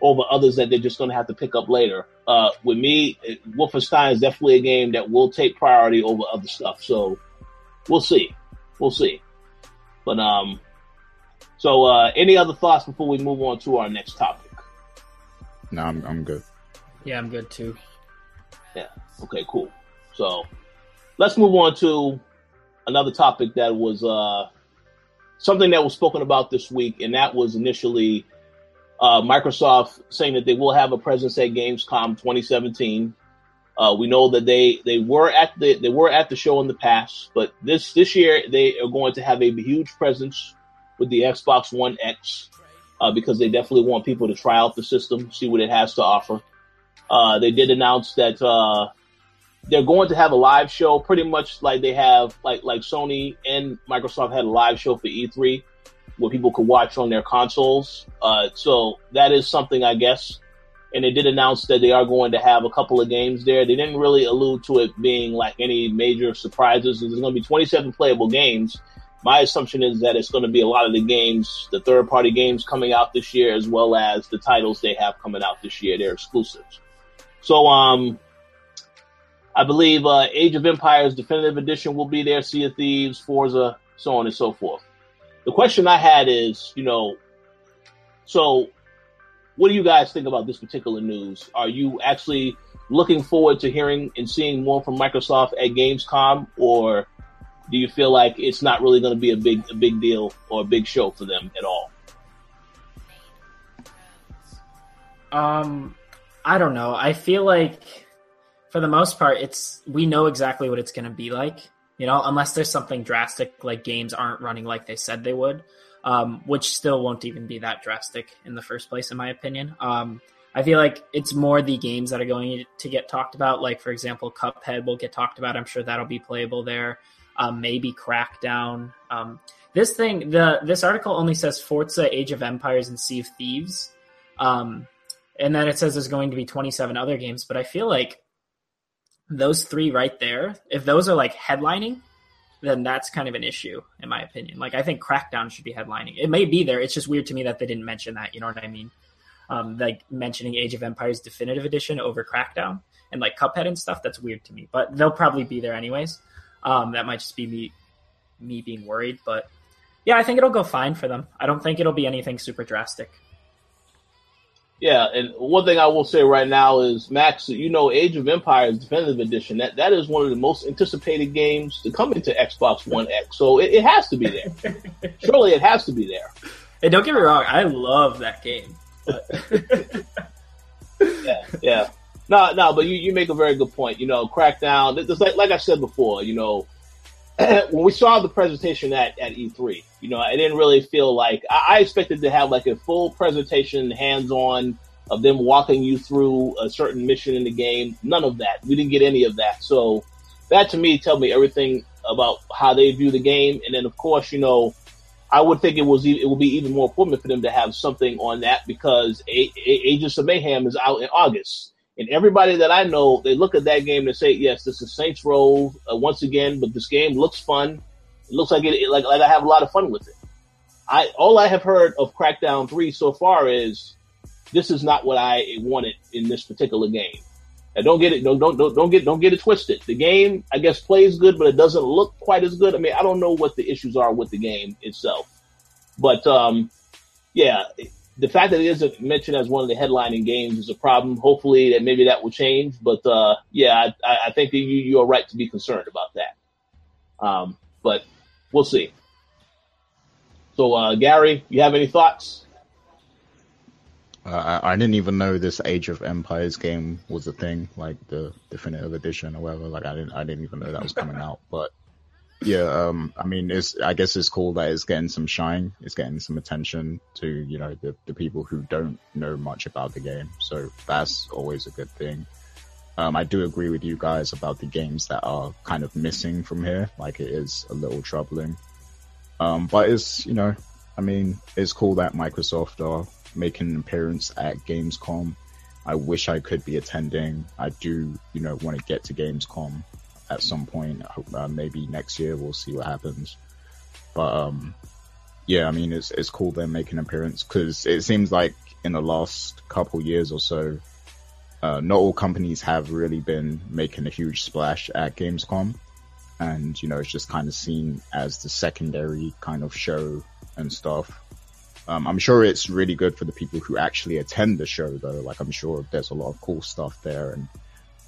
B: over others that they're just going to have to pick up later. Uh, with me, Wolfenstein is definitely a game that will take priority over other stuff. So we'll see, we'll see. But um, so uh, any other thoughts before we move on to our next topic?
C: No, I'm I'm good.
E: Yeah, I'm good too.
B: Yeah. Okay. Cool. So let's move on to another topic that was uh, something that was spoken about this week, and that was initially uh, Microsoft saying that they will have a presence at Gamescom 2017. Uh, we know that they they were at the they were at the show in the past, but this this year they are going to have a huge presence with the Xbox One X uh, because they definitely want people to try out the system, see what it has to offer. Uh, they did announce that uh, they're going to have a live show, pretty much like they have, like like Sony and Microsoft had a live show for E3, where people could watch on their consoles. Uh, so that is something, I guess. And they did announce that they are going to have a couple of games there. They didn't really allude to it being like any major surprises. There's going to be 27 playable games my assumption is that it's going to be a lot of the games, the third party games coming out this year, as well as the titles they have coming out this year. They're exclusives. So, um, I believe uh, Age of Empires Definitive Edition will be there, Sea of Thieves, Forza, so on and so forth. The question I had is, you know, so what do you guys think about this particular news? Are you actually looking forward to hearing and seeing more from Microsoft at Gamescom, or do you feel like it's not really going to be a big a big deal or a big show for them at all?
E: Um, I don't know. I feel like for the most part, it's we know exactly what it's going to be like. You know, unless there's something drastic like games aren't running like they said they would, um, which still won't even be that drastic in the first place, in my opinion. Um, I feel like it's more the games that are going to get talked about. Like, for example, Cuphead will get talked about. I'm sure that'll be playable there um, maybe Crackdown. Um, this thing, the this article only says Forza, Age of Empires, and Sea of Thieves, um, and then it says there's going to be 27 other games. But I feel like those three right there, if those are like headlining, then that's kind of an issue in my opinion. Like I think Crackdown should be headlining. It may be there. It's just weird to me that they didn't mention that. You know what I mean? Um, like mentioning Age of Empires Definitive Edition over Crackdown and like Cuphead and stuff. That's weird to me. But they'll probably be there anyways. Um, that might just be me me being worried, but yeah, I think it'll go fine for them. I don't think it'll be anything super drastic.
B: Yeah, and one thing I will say right now is Max, you know, Age of Empires Definitive Edition that that is one of the most anticipated games to come into Xbox One X. So it, it has to be there. Surely it has to be there.
E: Hey, don't get me wrong, I love that game.
B: yeah, yeah. No, no, but you, you make a very good point. You know, Crackdown. It's like like I said before. You know, when we saw the presentation at, at E3, you know, I didn't really feel like I, I expected to have like a full presentation, hands on, of them walking you through a certain mission in the game. None of that. We didn't get any of that. So that to me tell me everything about how they view the game. And then of course, you know, I would think it was it would be even more important for them to have something on that because Agents of Mayhem is out in August. And everybody that I know, they look at that game and say, "Yes, this is Saints Row uh, once again." But this game looks fun. It looks like it, like like I have a lot of fun with it. I all I have heard of Crackdown Three so far is this is not what I wanted in this particular game. Now, don't get it don't don't don't don't get don't get it twisted. The game I guess plays good, but it doesn't look quite as good. I mean, I don't know what the issues are with the game itself, but um, yeah, the fact that it isn't mentioned as one of the headlining games is a problem. Hopefully that maybe that will change. But uh, yeah, I, I think that you you are right to be concerned about that. Um, but we'll see. So uh, Gary, you have any thoughts?
C: Uh, I, I didn't even know this Age of Empires game was a thing, like the definitive edition or whatever. Like I didn't, I didn't even know that was coming out. But yeah, um, I mean, it's, I guess it's cool that it's getting some shine. It's getting some attention to, you know, the, the people who don't know much about the game. So that's always a good thing. Um, I do agree with you guys about the games that are kind of missing from here. Like it is a little troubling. Um, but it's, you know, I mean, it's cool that Microsoft are making an appearance at Gamescom. I wish I could be attending. I do, you know, want to get to Gamescom at some point. Uh, maybe next year. We'll see what happens. But um, yeah, I mean, it's it's cool they're making an appearance because it seems like in the last couple years or so, uh, not all companies have really been making a huge splash at Gamescom, and you know, it's just kind of seen as the secondary kind of show and stuff. Um, I'm sure it's really good for the people who actually attend the show though. Like I'm sure there's a lot of cool stuff there and,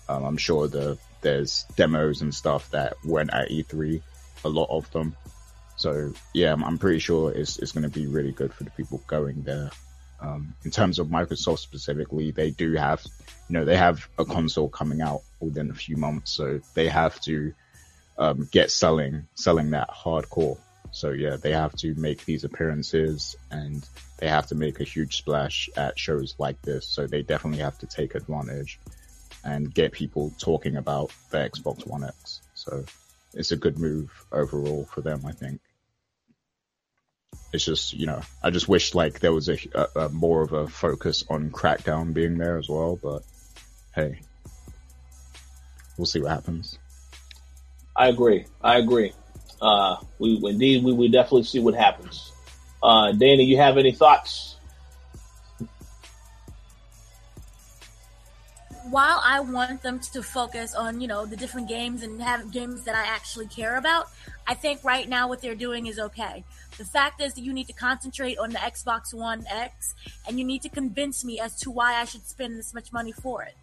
C: um, I'm sure the, there's demos and stuff that went at E3, a lot of them. So yeah, I'm, I'm pretty sure it's, it's going to be really good for the people going there. Um, in terms of Microsoft specifically, they do have, you know, they have a console coming out within a few months. So they have to, um, get selling, selling that hardcore. So yeah, they have to make these appearances and they have to make a huge splash at shows like this. So they definitely have to take advantage and get people talking about the Xbox One X. So it's a good move overall for them, I think. It's just, you know, I just wish like there was a, a, a more of a focus on Crackdown being there as well, but hey, we'll see what happens.
B: I agree. I agree. Uh, we indeed we will definitely see what happens. Uh, Dana, you have any thoughts?
D: While I want them to focus on, you know, the different games and have games that I actually care about, I think right now what they're doing is okay. The fact is that you need to concentrate on the Xbox One X and you need to convince me as to why I should spend this much money for it.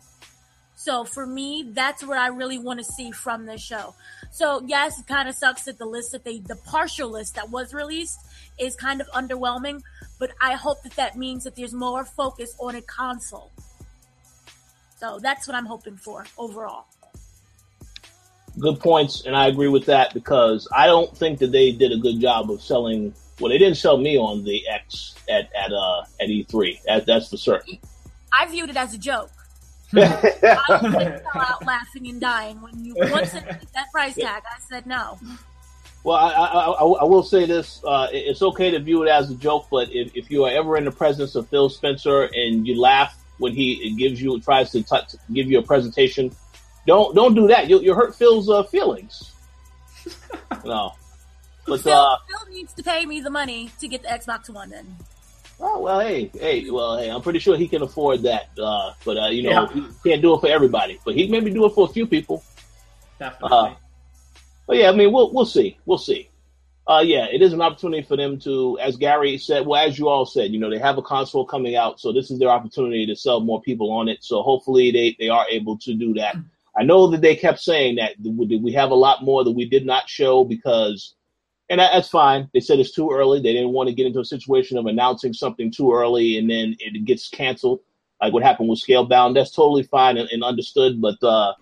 D: So for me, that's what I really want to see from this show. So yes, it kind of sucks that the list that they, the partial list that was released is kind of underwhelming, but I hope that that means that there's more focus on a console. So that's what I'm hoping for overall.
B: Good points, and I agree with that because I don't think that they did a good job of selling. Well, they didn't sell me on the X at at uh at E3. That, that's for certain.
D: I viewed it as a joke. I was fell out laughing and dying when you once that price tag. I said no.
B: Well, I, I, I, I will say this: uh, it's okay to view it as a joke, but if, if you are ever in the presence of Phil Spencer and you laugh when he gives you tries to touch, give you a presentation, don't don't do that. You'll, you'll hurt Phil's uh, feelings. no, but
D: Phil,
B: uh,
D: Phil needs to pay me the money to get the Xbox One. Then
B: oh, well, hey, hey, well, hey, I'm pretty sure he can afford that. Uh, but uh, you know,
E: Yeah.
B: he can't do it for everybody. But he maybe do it for a few people.
E: Definitely.
B: Uh, But yeah, I mean, we'll we'll see, we'll see. Uh, yeah, it is an opportunity for them to, as Gary said, well, as you all said, you know, they have a console coming out, so this is their opportunity to sell more people on it. So hopefully they, they are able to do that. I know that they kept saying that we have a lot more that we did not show because, and that's fine. They said it's too early. They didn't want to get into a situation of announcing something too early and then it gets canceled, like what happened with Scalebound. That's totally fine and, and understood. But uh,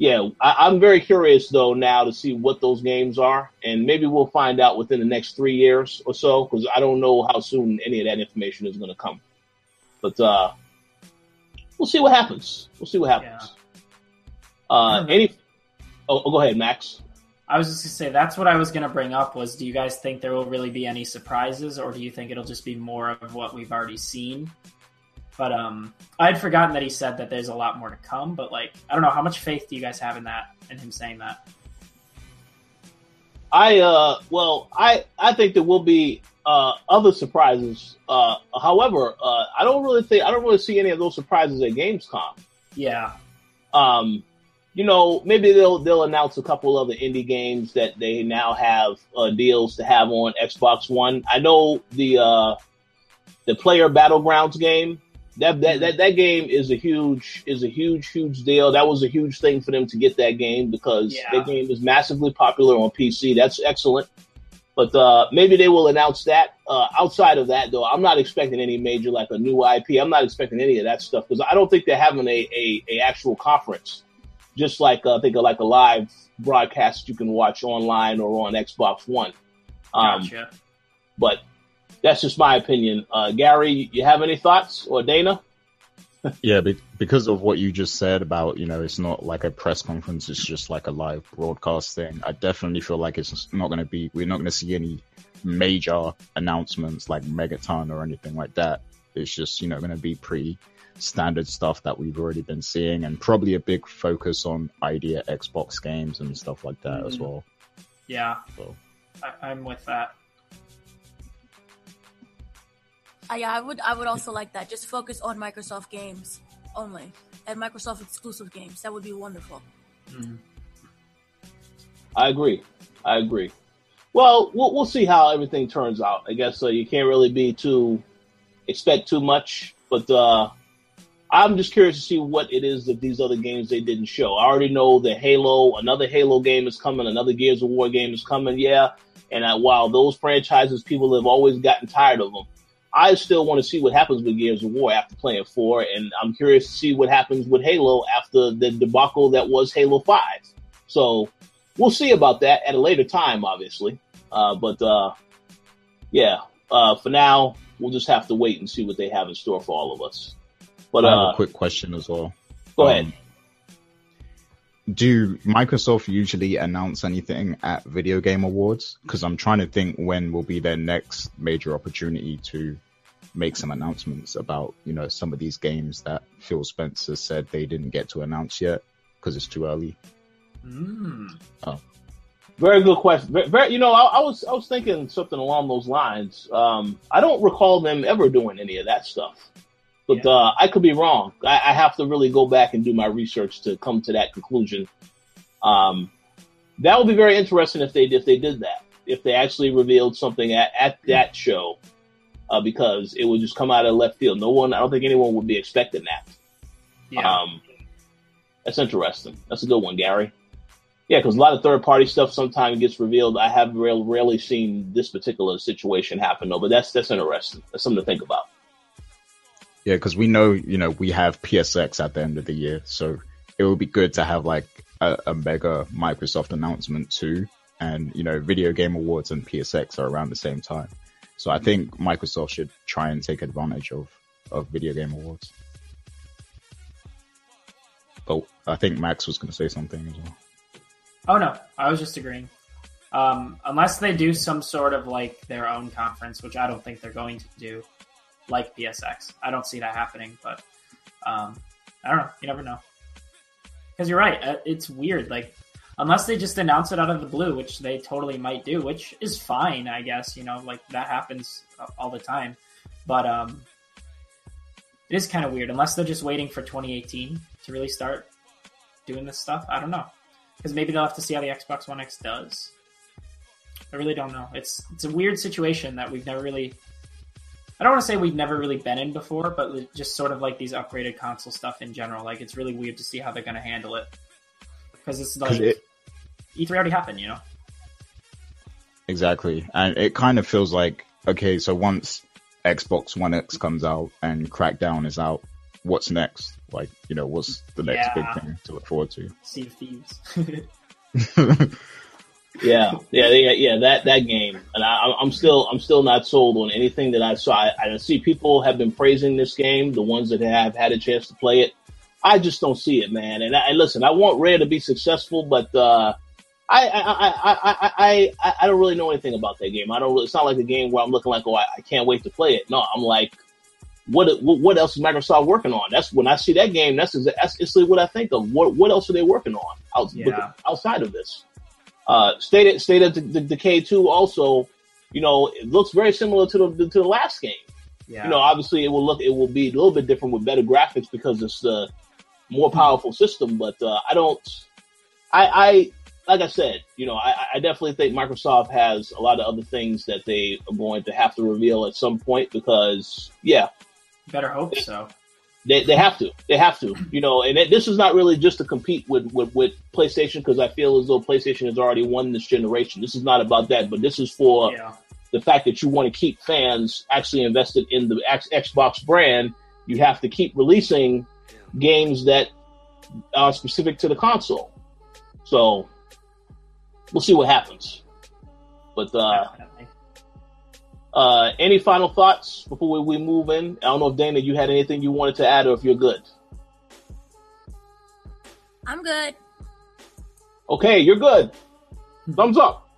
B: yeah, I, am very curious though now to see what those games are, and maybe we'll find out within the next three years or so because I don't know how soon any of that information is going to come. But uh, we'll see what happens. We'll see what happens. Yeah. Uh, any? Oh, oh, go ahead, Max.
E: I was just gonna say that's what I was gonna bring up. Was do you guys think there will really be any surprises, or do you think it'll just be more of what we've already seen? But um, I'd forgotten that he said that there's a lot more to come. But like, I don't know how much faith do you guys have in that in him saying that?
B: I uh, well, I I think there will be uh, other surprises. Uh, however, uh, I don't really think I don't really see any of those surprises at Gamescom.
E: Yeah.
B: Um, you know, maybe they'll they'll announce a couple of the indie games that they now have uh, deals to have on Xbox One. I know the uh, the Player Battlegrounds game that, that that that game is a huge is a huge huge deal. That was a huge thing for them to get that game because yeah. that game is massively popular on PC. That's excellent. But uh, maybe they will announce that. Uh, outside of that, though, I'm not expecting any major like a new IP. I'm not expecting any of that stuff because I don't think they're having a, a, a actual conference, just like uh, think of like a live broadcast you can watch online or on Xbox One.
E: Um, gotcha.
B: But that's just my opinion. Uh, Gary, you have any thoughts or Dana?
C: yeah, because of what you just said about, you know, it's not like a press conference, it's just like a live broadcast thing. I definitely feel like it's not going to be, we're not going to see any major announcements like Megaton or anything like that. It's just, you know, going to be pretty standard stuff that we've already been seeing and probably a big focus on idea Xbox games and stuff like that mm. as well.
E: Yeah. So. I, I'm with that.
D: Yeah, I would. I would also like that. Just focus on Microsoft games only and Microsoft exclusive games. That would be wonderful. Mm-hmm.
B: I agree. I agree. Well, well, we'll see how everything turns out. I guess uh, you can't really be too expect too much, but uh, I'm just curious to see what it is that these other games they didn't show. I already know that Halo, another Halo game is coming, another Gears of War game is coming. Yeah, and uh, while those franchises, people have always gotten tired of them. I still want to see what happens with Gears of War after playing four, and I'm curious to see what happens with Halo after the debacle that was Halo Five. So we'll see about that at a later time, obviously. Uh, but uh, yeah, uh, for now, we'll just have to wait and see what they have in store for all of us.
C: But I have a uh, quick question as well.
B: Go um, ahead.
C: Do Microsoft usually announce anything at Video Game Awards? Because I'm trying to think when will be their next major opportunity to make some announcements about, you know, some of these games that Phil Spencer said they didn't get to announce yet because it's too early.
E: Mm.
C: Oh.
B: Very good question. Very, very, you know, I, I, was I was thinking something along those lines. Um, I don't recall them ever doing any of that stuff, but yeah. uh, I could be wrong. I, I, have to really go back and do my research to come to that conclusion. Um, that would be very interesting if they if they did that. If they actually revealed something at, at that show uh, because it would just come out of left field. No one, I don't think anyone would be expecting that.
E: Yeah.
B: Um, that's interesting. That's a good one, Gary. Yeah, because a lot of third party stuff sometimes gets revealed. I have real, rarely seen this particular situation happen though, but that's that's interesting. That's something to think about.
C: Yeah, because we know, you know, we have PSX at the end of the year, so it would be good to have like a, a mega Microsoft announcement too. And you know, Video Game Awards and PSX are around the same time. So I think Microsoft should try and take advantage of, of video game awards. Oh, I think Max was going to say something as well.
E: Oh no, I was just agreeing. Um, unless they do some sort of like their own conference, which I don't think they're going to do, like PSX. I don't see that happening, but um, I don't know. You never know. Because you're right, uh, it's weird. Like unless they just announce it out of the blue, which they totally might do, which is fine, I guess. You know, like that happens all the time. But um, it is kind of weird unless they're just waiting for 2018 to really start doing this stuff. I don't know because maybe they'll have to see how the Xbox One X does. I really don't know. It's it's a weird situation that we've never really. I don't want to say we've never really been in before, but just sort of like these upgraded console stuff in general. Like it's really weird to see how they're going to handle it because it's like
C: it-
E: E3 already happened, you know.
C: Exactly. And it kind of feels like, okay, so once Xbox One X comes out and Crackdown is out, what's next? Like, you know, what's the next
E: Yeah.
C: big thing to look forward to?
E: Sea of Thieves.
B: Yeah, yeah, yeah, yeah. That that game, and I, I'm still I'm still not sold on anything that I saw. I, I see people have been praising this game, the ones that have had a chance to play it. I just don't see it, man. And, I, and listen, I want Rare to be successful, but uh, I, I, I, I, I, I, I don't really know anything about that game. I don't. Really, it's not like a game where I'm looking like, oh, I, I can't wait to play it. No, I'm like, what what else is Microsoft working on? That's when I see that game. That's that's instantly what I think of. What what else are they working on out,
E: Yeah.
B: outside of this? Uh, State of, State of the, Decay two also, you know, it looks very similar to the to the last game.
E: yeah.
B: You know, obviously it will look it will be a little bit different with better graphics because it's the more powerful system. But uh, I don't, I, I like I said, you know, I, I definitely think Microsoft has a lot of other things that they are going to have to reveal at some point because, yeah,
E: Better hope so.
B: They, they have to. They have to. You know, and it, this is not really just to compete with, with, with PlayStation because I feel as though PlayStation has already won this generation. This is not about that, but this is for
E: Yeah.
B: the fact that you want to keep fans actually invested in the X- Xbox brand. You have to keep releasing games that are specific to the console. So we'll see what happens. But uh. Uh, any final thoughts before we, we move in? I don't know if Dana, you had anything you wanted to add, or if you're good.
D: I'm good.
B: Okay, you're good. Thumbs up.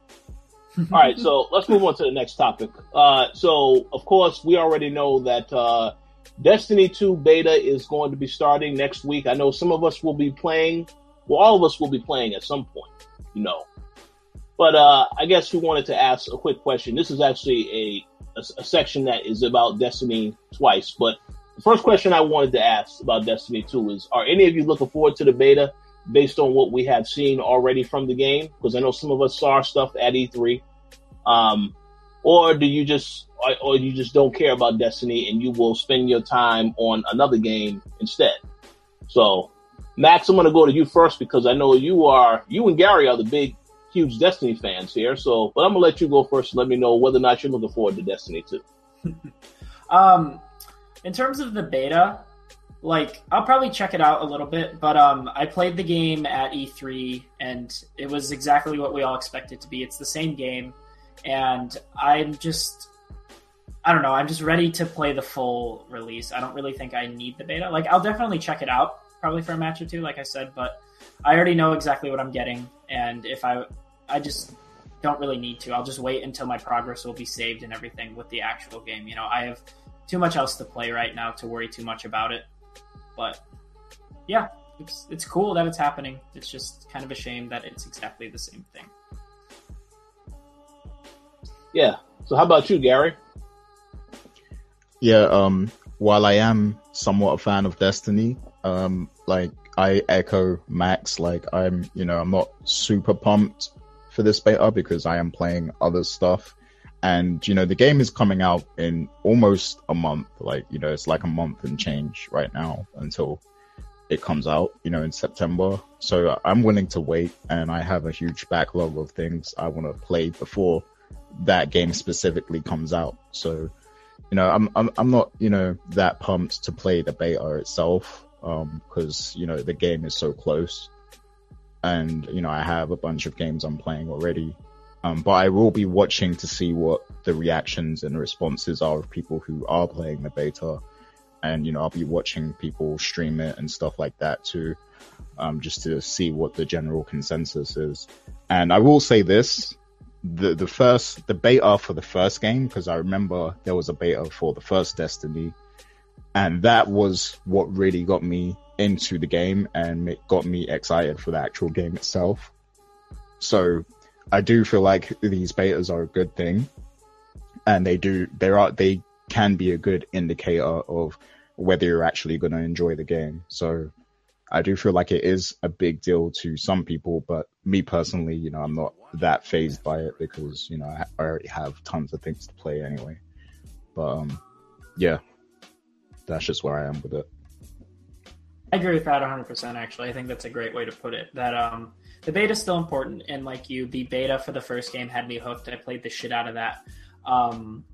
B: All right, so let's move on to the next topic. Uh, so, of course, we already know that uh, Destiny 2 beta is going to be starting next week. I know some of us will be playing. Well, all of us will be playing at some point, you know. But uh, I guess we wanted to ask a quick question. This is actually a, a, a section that is about Destiny twice. But the first question I wanted to ask about Destiny 2 is Are any of you looking forward to the beta? based on what we have seen already from the game? Because I know some of us saw stuff at E3. Um, or do you just, or, or you just don't care about Destiny and you will spend your time on another game instead? So, Max, I'm going to go to you first because I know you are, you and Gary are the big, huge Destiny fans here. So, but I'm to let you go first and let me know whether or not you're looking forward to Destiny 2.
E: Um, in terms of the beta, like I'll probably check it out a little bit, but um, I played the game at E3 and it was exactly what we all expected to be. It's the same game, and I'm just, I don't know, I'm just ready to play the full release. I don't really think I need the beta. Like I'll definitely check it out, probably for a match or two, like I said, but I already know exactly what I'm getting, and if I, I just don't really need to. I'll just wait until my progress will be saved and everything with the actual game. You know, I have too much else to play right now to worry too much about it. But yeah, it's it's cool that it's happening. It's just kind of a shame that it's exactly the same thing.
B: Yeah. So how about you, Gary?
C: Yeah, um, while I am somewhat a fan of Destiny, um, like I echo Max, like I'm, you know, I'm not super pumped for this beta because I am playing other stuff. And, you know, the game is coming out in almost a month. Like, you know, it's like a month and change right now until it comes out, you know, in September. So I'm willing to wait and I have a huge backlog of things I want to play before that game specifically comes out. So, you know, I'm I'm I'm not you know that pumped to play the beta itself, um, because you know the game is so close, and you know I have a bunch of games I'm playing already, um, but I will be watching to see what the reactions and responses are of people who are playing the beta, and you know I'll be watching people stream it and stuff like that too, um, just to see what the general consensus is. And I will say this, the the first the beta for the first game because I remember there was a beta for the first Destiny, and that was what really got me into the game and it got me excited for the actual game itself. So I do feel like these betas are a good thing, and they do they are they can be a good indicator of whether you're actually going to enjoy the game. So I do feel like it is a big deal to some people, but me personally, you know, I'm not that phased by it because you know I already have tons of things to play anyway. But um, yeah, that's just where I am with it.
E: I agree with that 100%. Actually, I think that's a great way to put it. That um, the beta is still important, and like you, the beta for the first game had me hooked. I played the shit out of that. Um,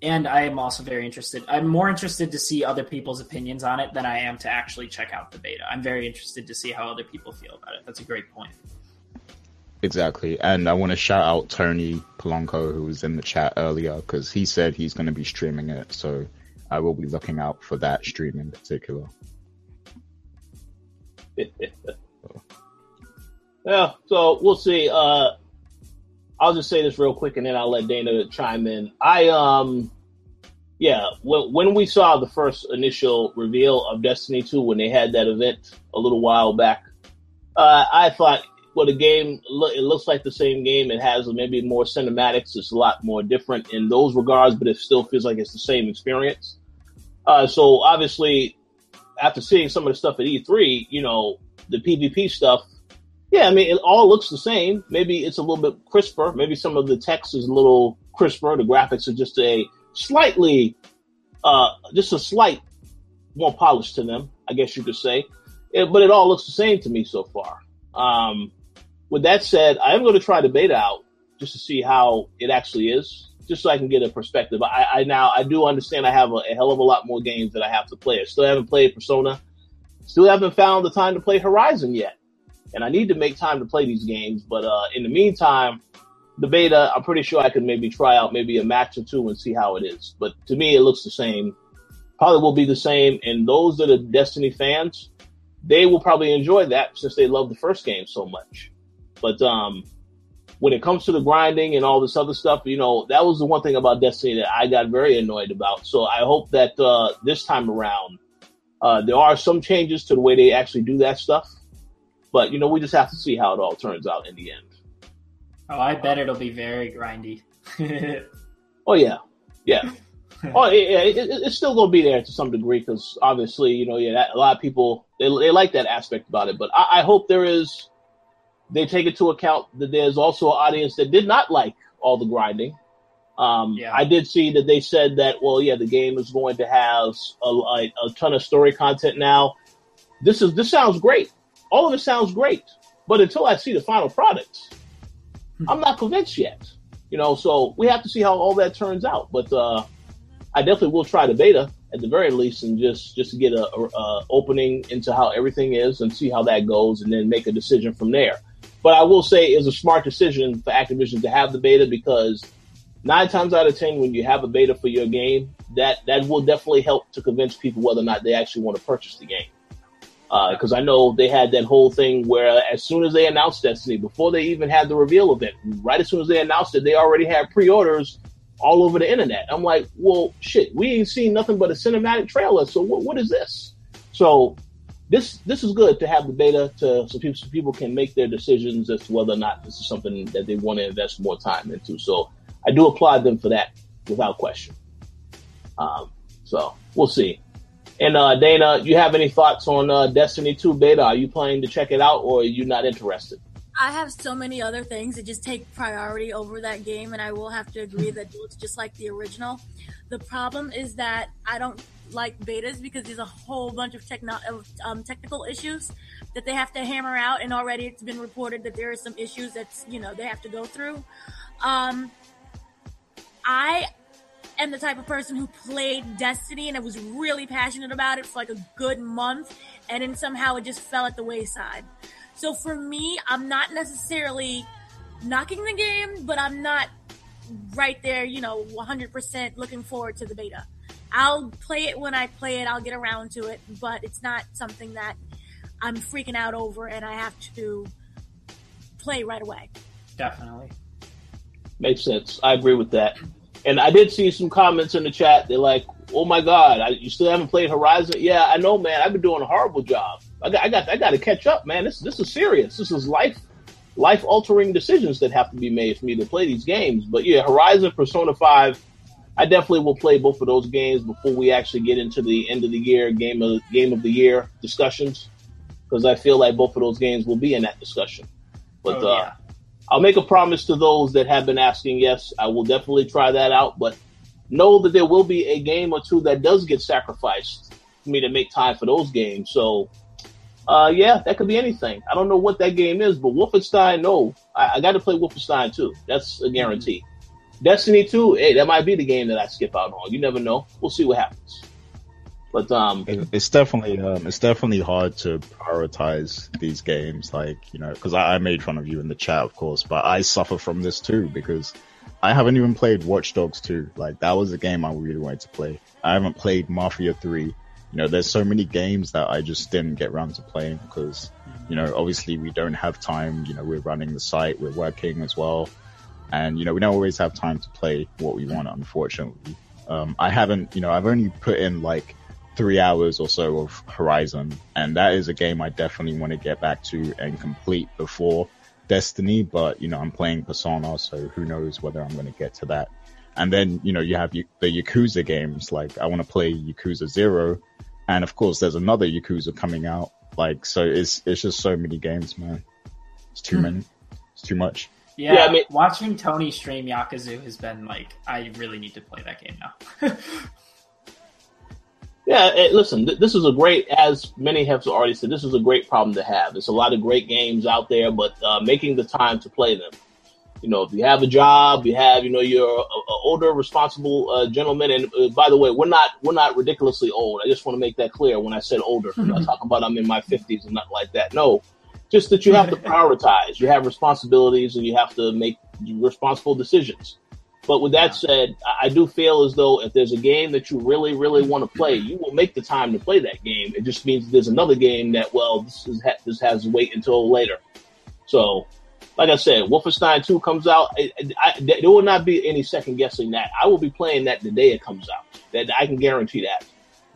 E: and I am also very interested. I'm more interested to see other people's opinions on it than I am to actually check out the beta. I'm very interested to see how other people feel about it. That's a great point.
C: Exactly. And I want to shout out Tony Polanco, who was in the chat earlier, because he said he's going to be streaming it. So I will be looking out for that stream in particular.
B: yeah, so we'll see. Uh, I'll just say this real quick and then I'll let Dana chime in. I um yeah, when when we saw the first initial reveal of Destiny 2 when they had that event a little while back, uh, I thought well the game it looks like the same game. It has maybe more cinematics. It's a lot more different in those regards, but it still feels like it's the same experience. Uh, so obviously, after seeing some of the stuff at E3, you know the PvP stuff yeah, I mean, it all looks the same. Maybe it's a little bit crisper. Maybe some of the text is a little crisper. The graphics are just a slightly, uh, just a slight more polished to them, I guess you could say. It, but it all looks the same to me so far. Um, with that said, I am going to try the beta out just to see how it actually is, just so I can get a perspective. I, I now I do understand I have a, a, hell of a lot more games that I have to play. I still haven't played Persona. Still haven't found the time to play Horizon yet and I need to make time to play these games. But uh, in the meantime, the beta, I'm pretty sure I could maybe try out maybe a match or two and see how it is. But to me, it looks the same. Probably will be the same. And those that are Destiny fans, they will probably enjoy that since they love the first game so much. But um, when it comes to the grinding and all this other stuff, you know, that was the one thing about Destiny that I got very annoyed about. So I hope that uh, this time around, uh, there are some changes to the way they actually do that stuff. But you know, we just have to see how it all turns out in the end.
E: Oh, I bet it'll be very grindy.
B: oh yeah, yeah. oh yeah, it, it, it's still going to be there to some degree because obviously, you know, yeah, that, a lot of people they they like that aspect about it. But I, I hope there is they take into account that there's also an audience that did not like all the grinding. Um, yeah. I did see that they said that, well, yeah, the game is going to have a, a, a ton of story content now. This is this sounds great all of it sounds great, but until I see the final products, hmm. I'm not convinced yet. You know, so we have to see how all that turns out. But uh, I definitely will try the beta at the very least, and just just to get a, a, a opening into how everything is and see how that goes, and then make a decision from there. But I will say it's a smart decision for Activision to have the beta because nine times out of ten, when you have a beta for your game, that that will definitely help to convince people whether or not they actually want to purchase the game because uh, I know they had that whole thing where as soon as they announced Destiny, before they even had the reveal event, right as soon as they announced it, they already had pre-orders all over the internet. I'm like, well, shit, we ain't seen nothing but a cinematic trailer. So what, what is this? So this this is good to have the beta to so people so people can make their decisions as to whether or not this is something that they want to invest more time into. So I do applaud them for that without question. Um, so we'll see. And uh, Dana, you have any thoughts on uh, Destiny 2 beta? Are you planning to check it out or are you not interested?
D: I have so many other things that just take priority over that game, and I will have to agree that it looks just like the original. The problem is that I don't like betas because there's a whole bunch of techno- um, technical issues that they have to hammer out, and already it's been reported that there are some issues that you know they have to go through. Um, I am the type of person who played Destiny and I was really passionate about it for like a good month, and then somehow it just fell at the wayside. So for me, I'm not necessarily knocking the game, but I'm not right there, you know, 100% looking forward to the beta. I'll play it when I play it, I'll get around to it, but it's not something that I'm freaking out over and I have to play right away.
E: Definitely.
B: Makes sense. I agree with that. And I did see some comments in the chat. They're like, "Oh my God, I, you still haven't played Horizon?" Yeah, I know, man. I've been doing a horrible job. I got, I got, I got to catch up, man. This, this is serious. This is life, life altering decisions that have to be made for me to play these games. But yeah, Horizon, Persona Five, I definitely will play both of those games before we actually get into the end of the year game of game of the year discussions. because I feel like both of those games will be in that discussion. But
E: Oh,
B: uh,
E: yeah.
B: I'll make a promise to those that have been asking. Yes, I will definitely try that out, but know that there will be a game or two that does get sacrificed for me to make time for those games. So, uh, yeah, that could be anything. I don't know what that game is, but Wolfenstein, no, I, I got to play Wolfenstein too. That's a guarantee. Destiny 2, hey, that might be the game that I skip out on. You never know. We'll see what happens. But um,
C: It- It's definitely um, it's definitely hard to prioritize these games, like you know, because I, I made fun of you in the chat, of course, but I suffer from this too because I haven't even played Watch Dogs 2. Like that was a game I really wanted to play. I haven't played Mafia 3. You know, there's so many games that I just didn't get around to playing because, you know, obviously we don't have time. You know, we're running the site, we're working as well, and you know, we don't always have time to play what we want, unfortunately. Um, I haven't, you know, I've only put in like three hours or so of Horizon, and that is a game I definitely want to get back to and complete before Destiny. But you know, I'm playing Persona, so who knows whether I'm going to get to that. And then you know, you have y- the Yakuza games. Like I want to play Yakuza Zero, and of course, there's another Yakuza coming out. Like so, it's it's just so many games, man. It's too
E: Hmm.
C: many. It's too much.
E: Yeah,
B: Yeah, I mean-
E: watching Tony stream Yakuza has been like, I really need to play that game now.
B: Yeah, eh, listen, th- this is a great, as many have already said, this is a great problem to have. There's a lot of great games out there, but uh, making the time to play them. You know, if you have a job, you have, you know, you're a, a older, responsible uh, gentleman. And uh, by the way, we're not we're not ridiculously old. I just want to make that clear when I said older. I'm not talking about I'm in my 50s and nothing like that. No, just that you have to prioritize. You have responsibilities, and you have to make responsible decisions. But with that said, I do feel as though if there's a game that you really, really want to play, you will make the time to play that game. It just means there's another game that, well, this is ha- this has to wait until later. So, like I said, Wolfenstein 2 comes out. I, I, there will not be any second guessing that. I will be playing that the day it comes out. That I can guarantee that.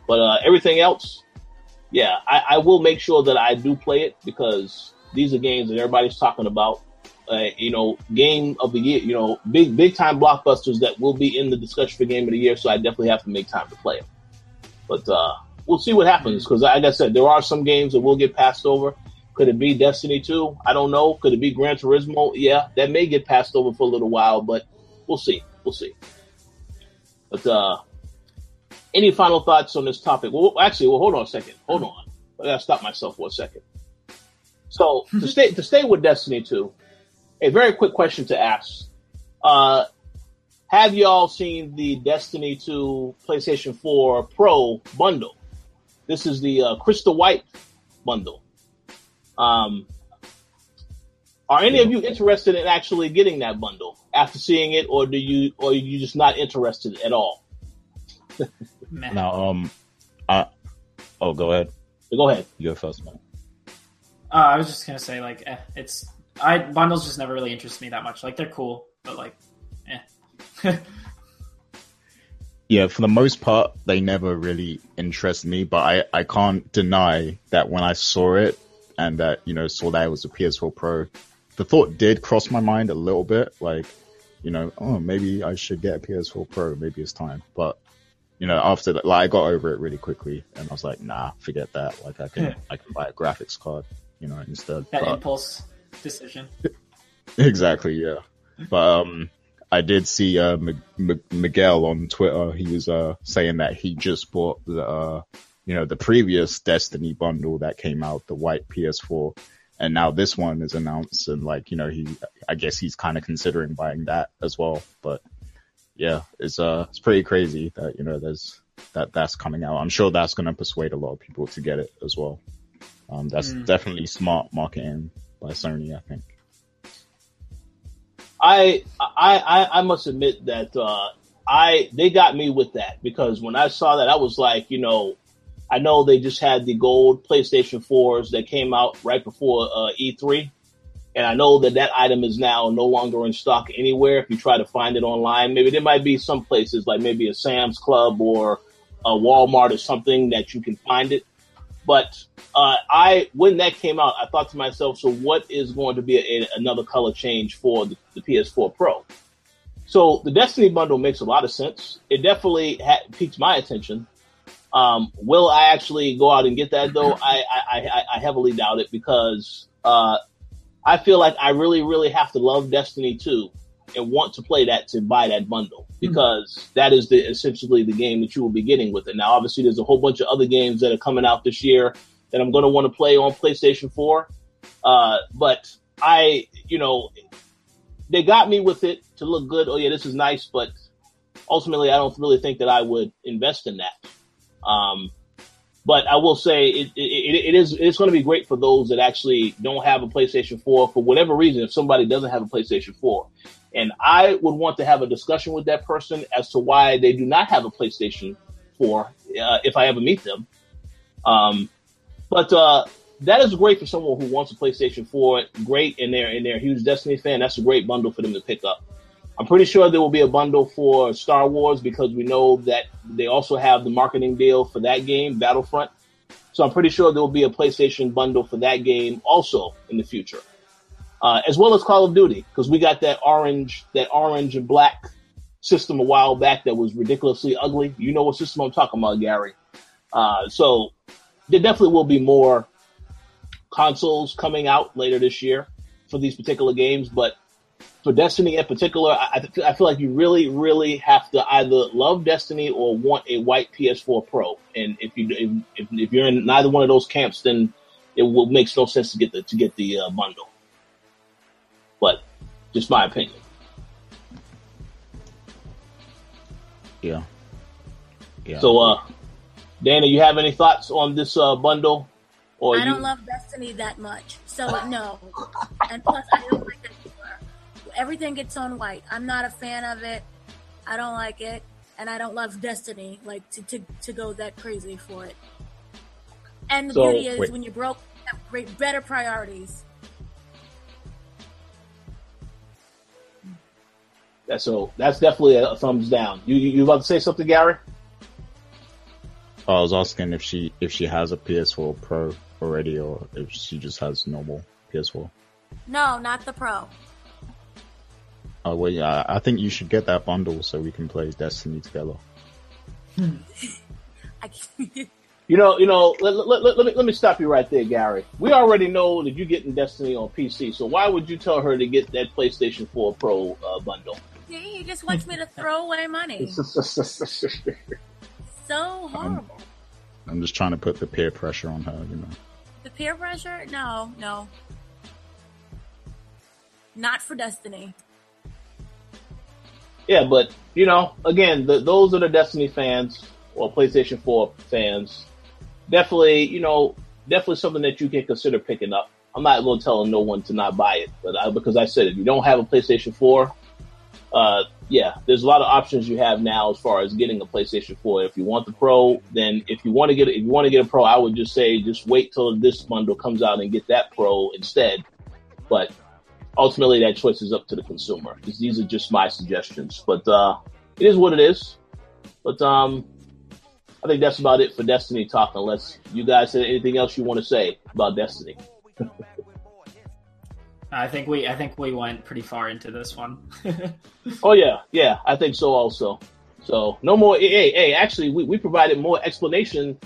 B: But uh, everything else, yeah, I, I will make sure that I do play it because these are games that everybody's talking about. Uh, you know, game of the year, you know, big big time blockbusters that will be in the discussion for game of the year. So I definitely have to make time to play them. But uh, we'll see what happens because, like I said, there are some games that will get passed over. Could it be Destiny 2? I don't know. Could it be Gran Turismo? Yeah, that may get passed over for a little while, but we'll see. We'll see. But uh, any final thoughts on this topic? Well, actually, well, hold on a second. Hold on. I gotta stop myself for a second. So to stay to stay with Destiny 2, a very quick question to ask. Uh, have y'all seen the Destiny 2 PlayStation 4 Pro bundle? This is the uh, Crystal White bundle. Um, are any of you interested in actually getting that bundle after seeing it, or do you, or are you just not interested at all?
E: Meh.
C: Now, um, I oh, go ahead.
B: Go ahead.
C: You go first, man.
E: Uh, I was just gonna say like, eh, it's I bundles just never really interest me that much. Like they're cool, but like, eh.
C: Yeah, for the most part, they never really interest me, but I, I can't deny that when I saw it and that, you know, saw that it was a PS4 Pro, the thought did cross my mind a little bit, like, you know, oh, maybe I should get a PS4 Pro, maybe it's time. But, you know, after that, like, I got over it really quickly and I was like, nah, forget that. Like, I can,
E: Yeah.
C: I can buy a graphics card, you know, instead.
E: that
C: But-
E: impulse decision.
C: Exactly, yeah. But um, I did see uh, M- M- Miguel on Twitter. He was uh saying that he just bought the uh, you know, the previous Destiny bundle that came out, the white PS4, and now this one is announced, and like you know, he I guess he's kind of considering buying that as well. But yeah, it's uh, it's pretty crazy that you know there's that that's coming out. I'm sure that's going to persuade a lot of people to get it as well. Um, that's
E: Mm.
C: definitely smart marketing by Sony, I think.
B: I I I, I must admit that uh, I they got me with that because when I saw that I was like, you know, I know they just had the gold PlayStation 4s that came out right before uh, E3, and I know that that item is now no longer in stock anywhere. If you try to find it online, maybe there might be some places like maybe a Sam's Club or a Walmart or something that you can find it. But uh, I, when that came out, I thought to myself, so what is going to be a, another color change for the, the PS4 Pro? So the Destiny bundle makes a lot of sense. It definitely ha- piqued my attention. Um, will I actually go out and get that though? I, I, I, I heavily doubt it because uh, I feel like I really, really have to love Destiny 2 and want to play that to buy that bundle because mm-hmm. that is the essentially the game that you will be getting with it. Now, obviously, there's a whole bunch of other games that are coming out this year that I'm going to want to play on PlayStation 4. Uh, but I, you know, they got me with it to look good. Oh yeah, this is nice, but ultimately, I don't really think that I would invest in that. Um, but I will say it, it, it is it's going to be great for those that actually don't have a PlayStation 4 for whatever reason. If somebody doesn't have a PlayStation 4, and I would want to have a discussion with that person as to why they do not have a PlayStation 4 uh, if I ever meet them. Um, but uh, that is great for someone who wants a PlayStation 4. Great, and they're and they're a huge Destiny fan. That's a great bundle for them to pick up. I'm pretty sure there will be a bundle for Star Wars because we know that they also have the marketing deal for that game, Battlefront. So I'm pretty sure there will be a PlayStation bundle for that game also in the future, uh, as well as Call of Duty because we got that orange, that orange and black system a while back that was ridiculously ugly. You know what system I'm talking about, Gary. Uh, so there definitely will be more consoles coming out later this year for these particular games, but for Destiny in particular, I, I feel like you really, really have to either love Destiny or want a white PS4 Pro. And if you if, if you're in neither one of those camps, then it will makes no sense to get the to get the uh, bundle. But just my opinion.
C: Yeah.
B: Yeah. So, uh, Dana, you have any thoughts on this uh, bundle?
D: Or I don't love Destiny that much, so no. and plus, I don't like that everything gets on white. I'm not a fan of it. I don't like it, and I don't love Destiny like to to, to go that crazy for it. And the so, beauty is, wait. when you're broke, you have great better priorities.
B: That's so. That's definitely a thumbs down. You you, you about to say something, Gary?
C: Oh, I was asking if she if she has a PS4 Pro already, or if she just has normal PS4.
D: No, not the Pro.
C: Oh well, yeah. I think you should get that bundle so we can play Destiny together.
B: you know, you know. Let, let, let, let, me let me stop you right there, Gary. We already know that you're getting Destiny on PC, so why would you tell her to get that PlayStation 4 Pro uh, bundle?
D: He just wants me to throw away money. so horrible.
C: I'm, I'm just trying to put the peer pressure on her, you know.
D: The peer pressure? No, no. Not for Destiny.
B: Yeah, but you know, again, the, those are the Destiny fans or PlayStation 4 fans. Definitely, you know, definitely something that you can consider picking up. I'm not going to tell no one to not buy it, but I, because I said if you don't have a PlayStation 4, uh, yeah, there's a lot of options you have now as far as getting a PlayStation 4. If you want the Pro, then if you want to get if you want to get a Pro, I would just say just wait till this bundle comes out and get that Pro instead. But ultimately that choice is up to the consumer. These are just my suggestions, but uh, it is what it is. But um, I think that's about it for Destiny talk. Unless you guys have anything else you want to say about Destiny.
E: I think we I think we went pretty far into this one.
B: oh yeah, yeah, I think so also. So no more. Hey, hey, actually, we, we provided more explanation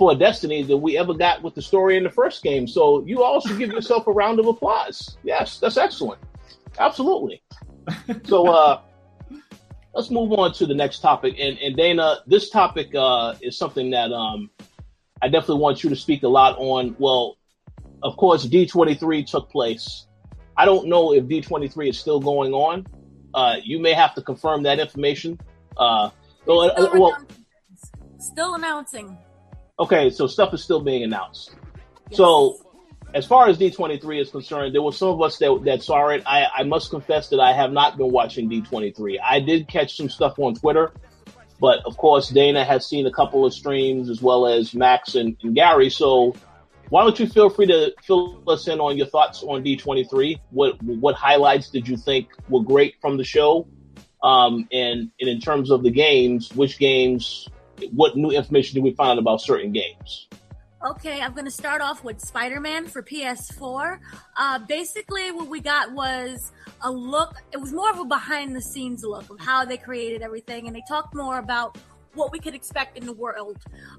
B: for Destiny than we ever got with the story in the first game. So you all should give yourself a round of applause. Yes, that's excellent. Absolutely. So uh, let's move on to the next topic. And, and Dana, this topic uh, is something that um, I definitely want you to speak a lot on. Well, of course, D23 took place. I don't know if D23 is still going on. Uh, you may have to confirm that information. Uh,
D: well, still, well, still announcing.
B: Okay, so stuff is still being announced. Yes. So, as far as D23 is concerned, there were some of us that, that saw it. I, I must confess that I have not been watching D23. I did catch some stuff on Twitter, but of course, Dana has seen a couple of streams as well as Max and, and Gary. So, why don't you feel free to fill us in on your thoughts on D23? What what highlights did you think were great from the show? Um, and, and in terms of the games, which games what new information did we find about certain games?
D: Okay, I'm going to start off with Spider Man for PS4. Uh, basically, what we got was a look, it was more of a behind the scenes look of how they created everything, and they talked more about what we could expect in the world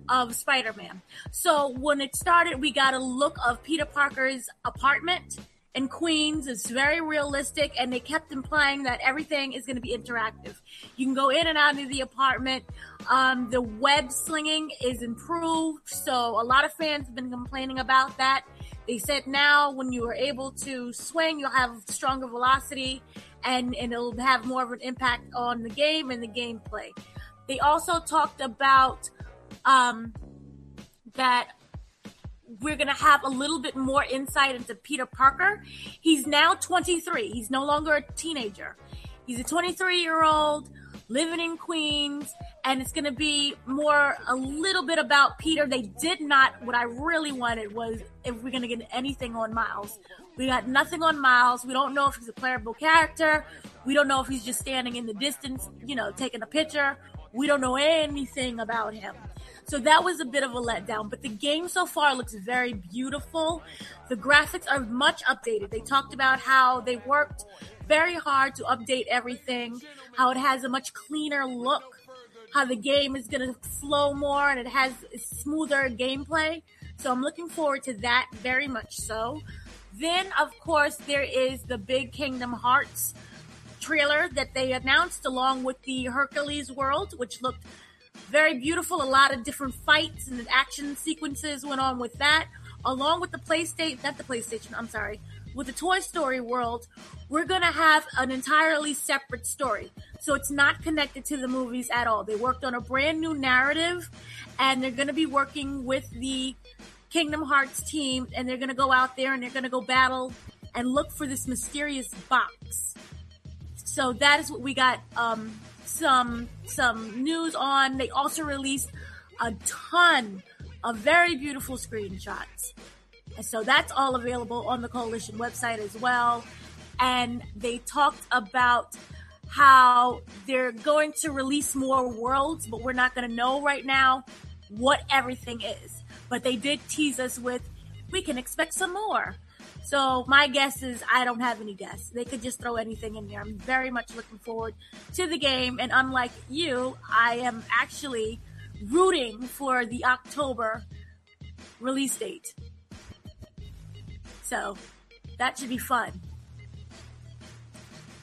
D: of Spider-Man. So when it started, we got a look of Peter Parker's apartment in Queens. It's very realistic, and they kept implying that everything is going to be interactive. You can go in and out of the apartment. Um, the web slinging is improved, so a lot of fans have been complaining about that. They said now when you are able to swing, you'll have stronger velocity and, and it'll have more of an impact on the game and the gameplay. They also talked about um, that we're going to have a little bit more insight into Peter Parker. He's now 23. He's no longer a teenager. He's a 23 year old living in Queens, and it's going to be more a little bit about Peter. They did not, what I really wanted was if we're going to get anything on Miles. We got nothing on Miles. We don't know if he's a playable character. We don't know if he's just standing in the distance, you know, taking a picture. We don't know anything about him. So that was a bit of a letdown, but the game so far looks very beautiful. The graphics are much updated. They talked about how they worked very hard to update everything, how it has a much cleaner look, how the game is going to flow more and it has smoother gameplay. So I'm looking forward to that very much so. Then, of course, there is the big Kingdom Hearts trailer that they announced along with the Hercules world, which looked very beautiful. A lot of different fights and action sequences went on with that, along with the PlayStation, not the PlayStation, I'm sorry, with the Toy Story world, we're to have an entirely separate story. So it's not connected to the movies at all. They worked on a brand new narrative and they're to be working with the Kingdom Hearts team and they're to go out there and they're to go battle and look for this mysterious box. So that is what we got um, some some news on. They also released a ton of very beautiful screenshots. And so that's all available on the Koalition website as well. And they talked about how they're going to release more worlds, but we're not going to know right now what everything is. But they did tease us with, we can expect some more. So my guess is I don't have any guess. They could just throw anything in there. I'm very much looking forward to the game. And unlike you, I am actually rooting for the October release date. So that should be fun.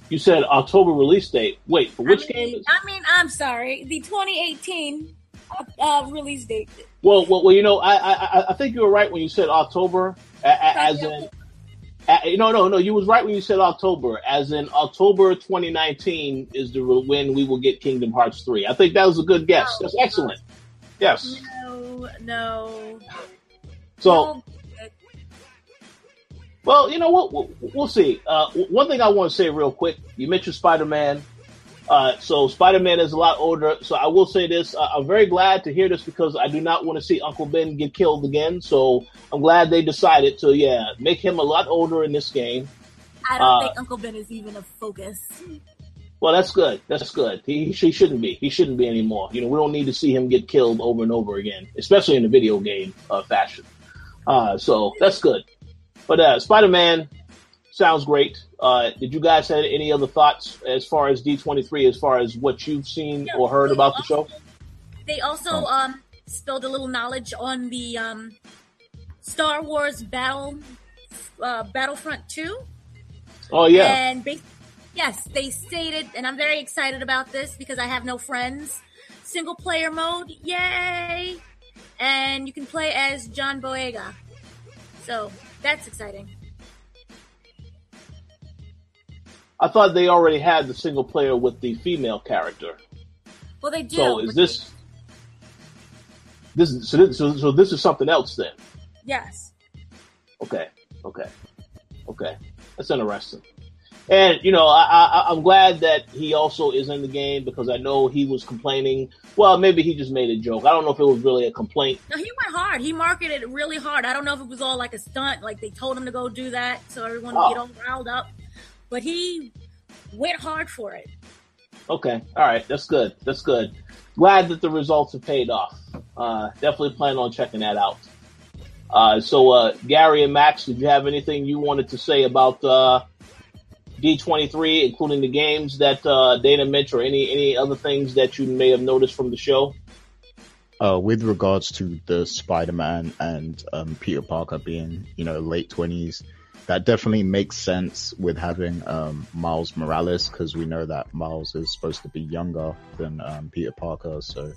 B: You said October release date. Wait, for which
D: I mean,
B: game? Is-
D: I mean, I'm sorry, the 2018 uh, release date.
B: well, well, well, you know, I, I, I think you were right when you said October, as in, no, no, no, you was right when you said October, as in October 2019 is the when we will get Kingdom Hearts 3. I think that was a good guess.
D: No.
B: That's excellent. Yes.
D: No, no.
B: So. Well, you know what? We'll, we'll see. Uh, one thing I want to say real quick. You mentioned Spider Man. Uh, so Spider Man is a lot older. So I will say this. Uh, I'm very glad to hear this because I do not want to see Uncle Ben get killed again. So I'm glad they decided to, yeah, make him a lot older in this game.
D: I don't
B: uh,
D: think Uncle Ben is even a focus.
B: Well, that's good. That's good. He, he shouldn't be. He shouldn't be anymore. You know, we don't need to see him get killed over and over again, especially in the video game uh, fashion. Uh, so that's good. But uh, Spider Man sounds great. Uh, did you guys have any other thoughts as far as D23, as far as what you've seen
D: Yeah,
B: or heard about the show?
D: They also
B: Oh.
D: um, spilled a little knowledge on the um, Star Wars Battle uh, Battlefront 2.
B: Oh yeah,
D: And yes, they stated, and I'm very excited about this because I have no friends. Single player mode, yay! And you can play as John Boyega. So that's exciting.
B: I thought they already had the single player with the female character.
D: Well, they do.
B: So is this this is- so this, so, so this is something else then?
D: Yes.
B: Okay, okay, okay. That's interesting. And you know, I, I, I'm glad that he also is in the game because I know he was complaining. Well, maybe he just made a joke. I don't know if it was really a complaint.
D: No, he went hard. He marketed it really hard. I don't know if it was all like a stunt, like they told him to go do that so everyone would
B: Oh.
D: get all riled up. But he went hard for it.
B: Okay, all right, that's good. That's good. Glad that the results have paid off. Uh, definitely plan on checking that out. Uh, so, uh, Gary and Max, did you have anything you wanted to say about uh, D23, including the games that uh, Dana mentioned, or any any other things that you may have noticed from the show?
C: uh, with regards to the Spider-Man and um, Peter Parker being, you know, late twenties, that definitely makes sense with having um, Miles Morales because we know that Miles is supposed to be younger than um, Peter Parker, so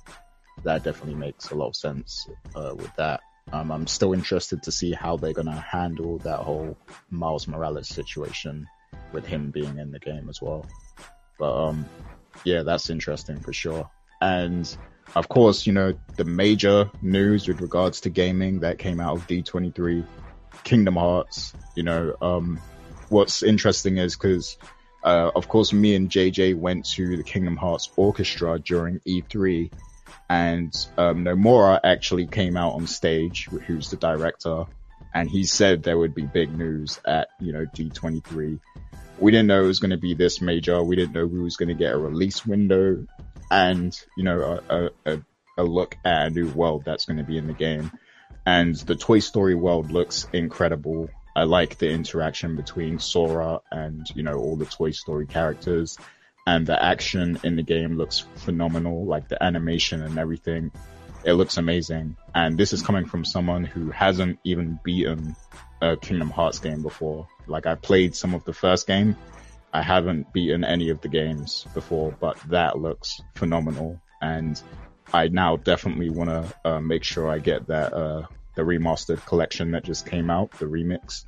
C: that definitely makes a lot of sense uh, with that. Um, I'm still interested to see how they're gonna handle that whole Miles Morales situation with him being in the game as well. But um, yeah, that's interesting for sure. And of course, you know, the major news with regards to gaming that came out of D23, Kingdom Hearts, you know, um, what's interesting is because, uh, of course, me and JJ went to the Kingdom Hearts Orchestra during E3 and, um, Nomura actually came out on stage, who's the director, and he said there would be big news at, you know, D23. We didn't know it was going to be this major. We didn't know we was going to get a release window and, you know, a, a, a look at a new world that's going to be in the game. And the Toy Story world looks incredible. I like the interaction between Sora and, you know, all the Toy Story characters. And the action in the game looks phenomenal, like the animation and everything. It looks amazing. And this is coming from someone who hasn't even beaten a Kingdom Hearts game before. Like I played some of the first game. I haven't beaten any of the games before, but that looks phenomenal. And I now definitely want to uh, make sure I get that uh, the remastered collection that just came out, the remix,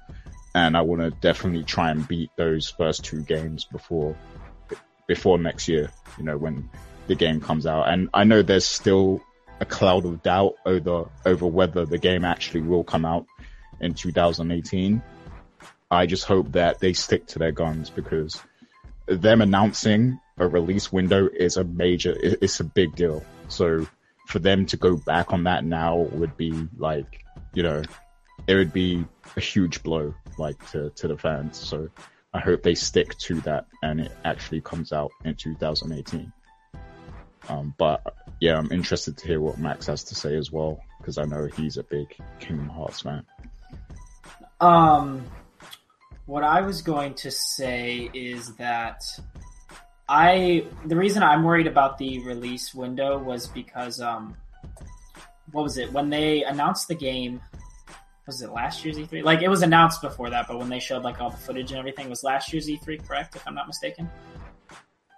C: and I want to definitely try and beat those first two games before before next year. You know when the game comes out, and I know there's still a cloud of doubt over over whether the game actually will come out in 2018. I just hope that they stick to their guns because them announcing a release window is a major, it's a big deal. So for them to go back on that now would be like, you know, it would be a huge blow, like to, to the fans. So I hope they stick to that and it actually comes out in 2018. Um, but yeah, I'm interested to hear what Max has to say as well, because I know he's a big Kingdom Hearts fan.
E: Um, what I was going to say is that I the reason I'm worried about the release window was because um what was it? When they announced the game was it last year's E3 like it was announced before that but when they showed like all the footage and everything was last year's E3 correct if I'm not mistaken?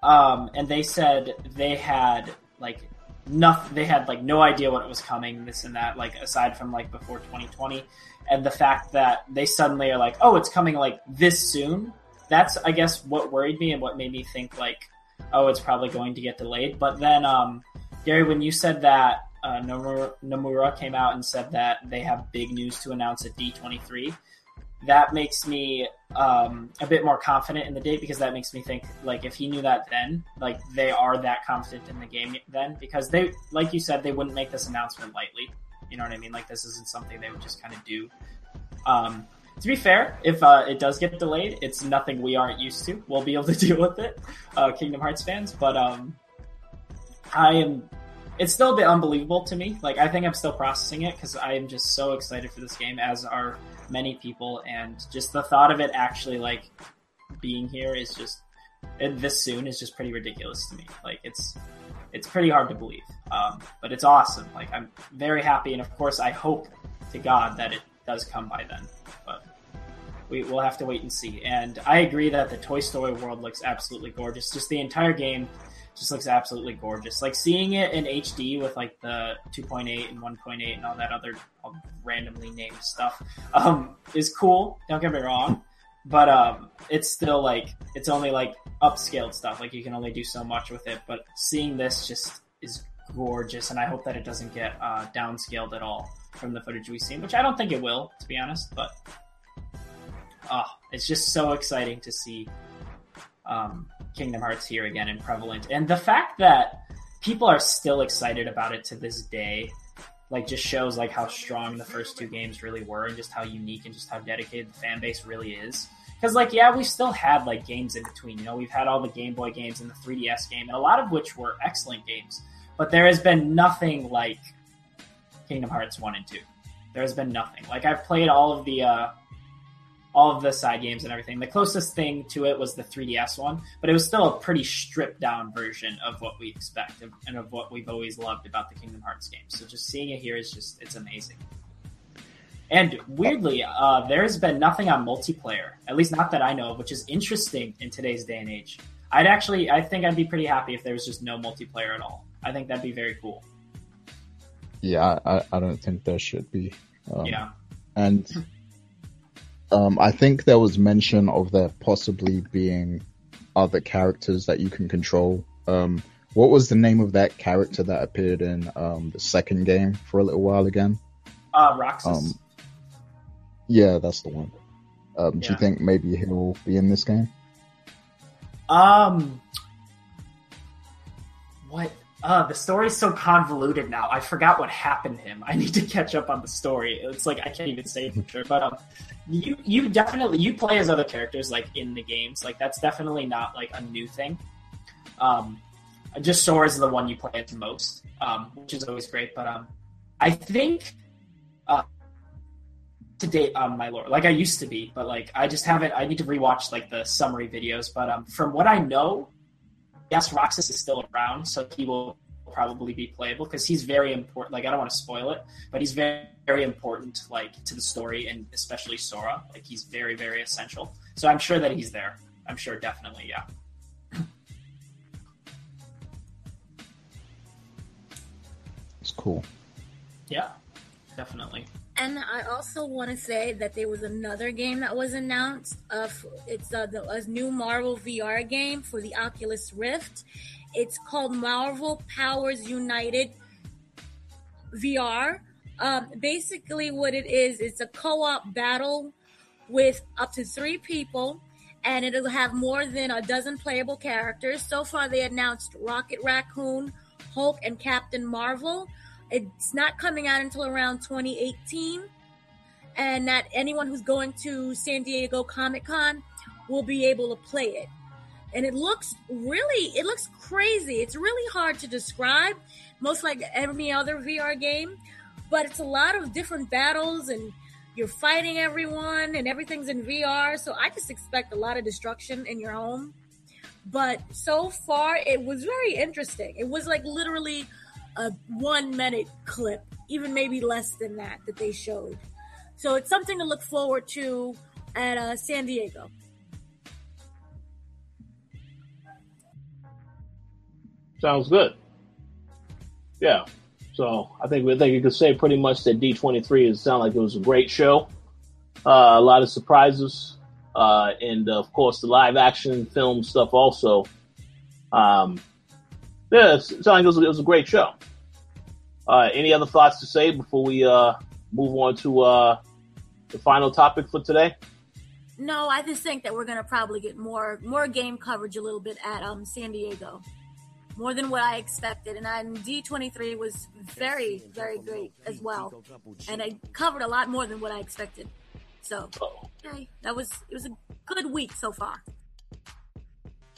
E: Um and they said they had like nothing they had like no idea what it was coming this and that like aside from like before 2020 and the fact that they suddenly are like oh it's coming like this soon that's I guess what worried me and what made me think like, oh, it's probably going to get delayed. But then, um, Gary, when you said that uh, Nomura, Nomura came out and said that they have big news to announce at D23, that makes me um, a bit more confident in the date because that makes me think like if he knew that then, like they are that confident in the game then because they, like you said, they wouldn't make this announcement lightly. You know what I mean? Like this isn't something they would just kind of do. Um, to be fair, if uh, it does get delayed, it's nothing we aren't used to. We'll be able to deal with it, uh, Kingdom Hearts fans. But um, I am. It's still a bit unbelievable to me. Like I think I'm still processing it because I am just so excited for this game, as are many people, and just the thought of it actually like being here is just this soon is just pretty ridiculous to me. Like it's it's pretty hard to believe, um, but it's awesome. Like I'm very happy, and of course I hope to God that it does come by then. We, will have to wait and see. And I agree that the Toy Story world looks absolutely gorgeous. Just the entire game just looks absolutely gorgeous. Like seeing it in HD with like the 2.8 and 1.8 and all that other randomly named stuff um, is cool. Don't get me wrong, but um, it's still like it's only like upscaled stuff. Like you can only do so much with it. But seeing this just is gorgeous, and I hope that it doesn't get uh, downscaled at all from the footage we've seen, which I don't think it will, to be honest. But oh, it's just so exciting to see um, Kingdom Hearts here again and prevalent, and the fact that people are still excited about it to this day, like just shows like how strong the first two games really were, and just how unique and just how dedicated the fan base really is. Because like yeah, we still had like games in between. You know, we've had all the Game Boy games and the 3DS game, and a lot of which were excellent games. But there has been nothing like Kingdom Hearts 1 and 2. There has been nothing. Like I've played all of the uh, all of the side games and everything. The closest thing to it was the 3DS one, but it was still a pretty stripped down version of what we expect and of what we've always loved about the Kingdom Hearts games. So just seeing it here is just it's amazing. And weirdly, uh, there's been nothing on multiplayer, at least not that I know of, which is interesting in today's day and age. I'd actually, I think I'd be pretty happy if there was just no multiplayer at all. I think that'd be very cool.
C: Yeah, I, I don't think there should be. Um,
E: yeah.
C: And um, I think there was mention of there possibly being other characters that you can control. Um, what was the name of that character that appeared in um, the second game for a little while again?
E: Uh, Roxas.
C: Um, yeah, that's the one. Um, Do you think maybe he'll be in this game?
E: Um, what? Uh, the story's so convoluted now. I forgot what happened to him. I need to catch up on the story. It's like I can't even say for sure. But um, you you definitely you play as other characters like in the games. Like that's definitely not like a new thing. Um, just Sora is the one you play as most, um, which is always great. But um, I think uh, to date on my lore, like I used to be, but like I just haven't. I need to rewatch like the summary videos. But um, from what I know, yes, Roxas is still around, so he will probably be playable because he's very important. Like I don't want to spoil it, but he's very very important like to the story and especially Sora. Like he's very very essential. So I'm sure that he's there. I'm sure definitely, yeah.
C: It's cool.
E: Yeah, definitely.
D: And I also want to say that there was another game that was announced. It's a, the, a new Marvel VR game for the Oculus Rift. It's called Marvel Powers United VR. Um, basically, what it is, it's a co-op battle with up to three people, and it'll have more than a dozen playable characters. So far, they announced Rocket Raccoon, Hulk, and Captain Marvel. It's not coming out until around 2018, and that anyone who's going to San Diego Comic Con will be able to play it. And it looks really, it looks crazy. It's really hard to describe, most like every other VR game, but it's a lot of different battles and you're fighting everyone and everything's in VR. So I just expect a lot of destruction in your home. But so far, it was very interesting. It was like literally a one minute clip, even maybe less than that, that they showed. So it's something to look forward to at uh, San Diego.
B: Sounds good. Yeah. So I think we think you could say pretty much that D23 is sound like it was a great show. Uh, a lot of surprises, uh, and of course the live action film stuff also. Um, yeah, it sounded like it was, it was a great show. Uh, any other thoughts to say before we uh, move on to uh, the final topic for today?
D: No, I just think that we're gonna probably get more more game coverage a little bit at um San Diego, more than what I expected. And then D twenty three was very very great as well, and I covered a lot more than what I expected. So,
B: Oh,
D: okay, that was it was a good week so far.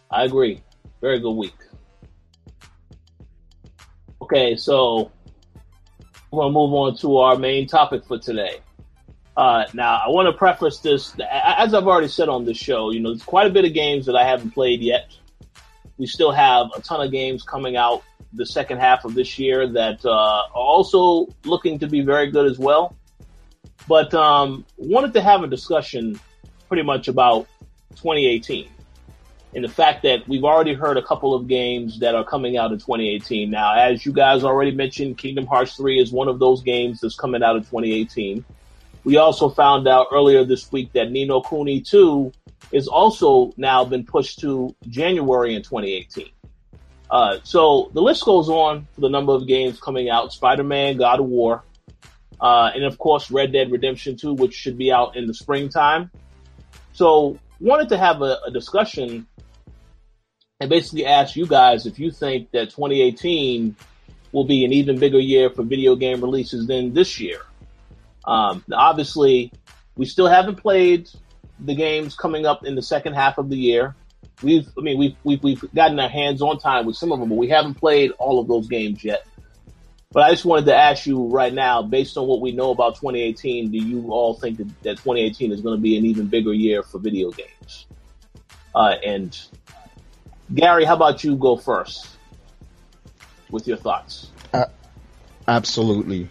B: I agree. Very good week. Okay, so we're gonna move on to our main topic for today. Uh, now, I want to preface this, as I've already said on this show, you know, there's quite a bit of games that I haven't played yet. We still have a ton of games coming out the second half of this year that uh, are also looking to be very good as well. But um, wanted to have a discussion pretty much about 2018 and the fact that we've already heard a couple of games that are coming out in 2018. Now, as you guys already mentioned, Kingdom Hearts 3 is one of those games that's coming out in 2018. We also found out earlier this week that Ni no Kuni 2 is also now been pushed to January in 2018. Uh, so the list goes on for the number of games coming out: Spider-Man, God of War, uh, and of course Red Dead Redemption 2, which should be out in the springtime. So wanted to have a, a discussion and basically ask you guys if you think that 2018 will be an even bigger year for video game releases than this year. Um, obviously, we still haven't played the games coming up in the second half of the year. We've, I mean, we've, we've, we've gotten our hands on time with some of them, but we haven't played all of those games yet. But I just wanted to ask you right now, based on what we know about 2018, do you all think that, that 2018 is going to be an even bigger year for video games? Uh, and Gary, how about you go first with your thoughts?
C: Uh, absolutely,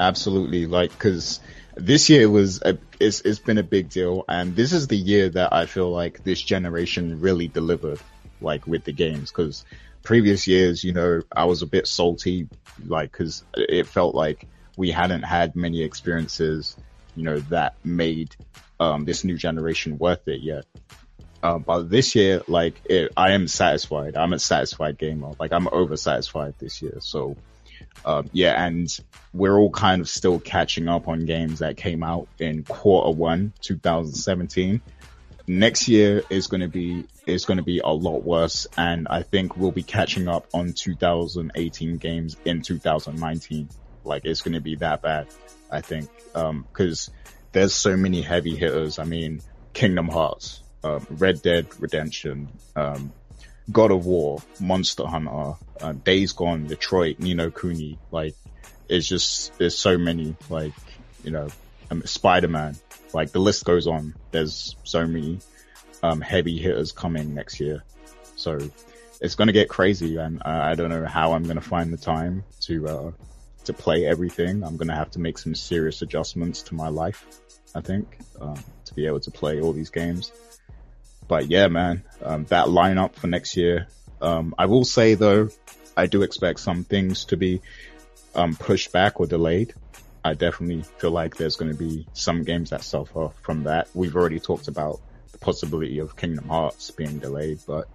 C: absolutely. Like, because this year was a, it's, it's been a big deal, and this is the year that I feel like this generation really delivered, like with the games. Because previous years, you know, I was a bit salty, like because it felt like we hadn't had many experiences, you know, that made um, this new generation worth it yet. Uh, but this year, like, it, I am satisfied. I'm a satisfied gamer. Like, I'm over satisfied this year. So, um, yeah, and we're all kind of still catching up on games that came out in quarter one, 2017. Next year is going to be is going to be a lot worse, and I think we'll be catching up on 2018 games in 2019. Like it's going to be that bad, I think, because um, there's so many heavy hitters. I mean, Kingdom Hearts, um, Red Dead Redemption, um, God of War, Monster Hunter, uh, Days Gone, Detroit, Ni no Kuni. Like, it's just, there's so many, like, you know, um, Spider-Man. Like, the list goes on. There's so many, um, heavy hitters coming next year. So, it's gonna get crazy and uh, I don't know how I'm gonna find the time to, uh, to play everything. I'm gonna have to make some serious adjustments to my life, I think, um, to be able to play all these games but yeah, man, um, that lineup for next year. Um, I will say though, I do expect some things to be um, pushed back or delayed. I definitely feel like there's going to be some games that suffer from that. We've already talked about the possibility of Kingdom Hearts being delayed, but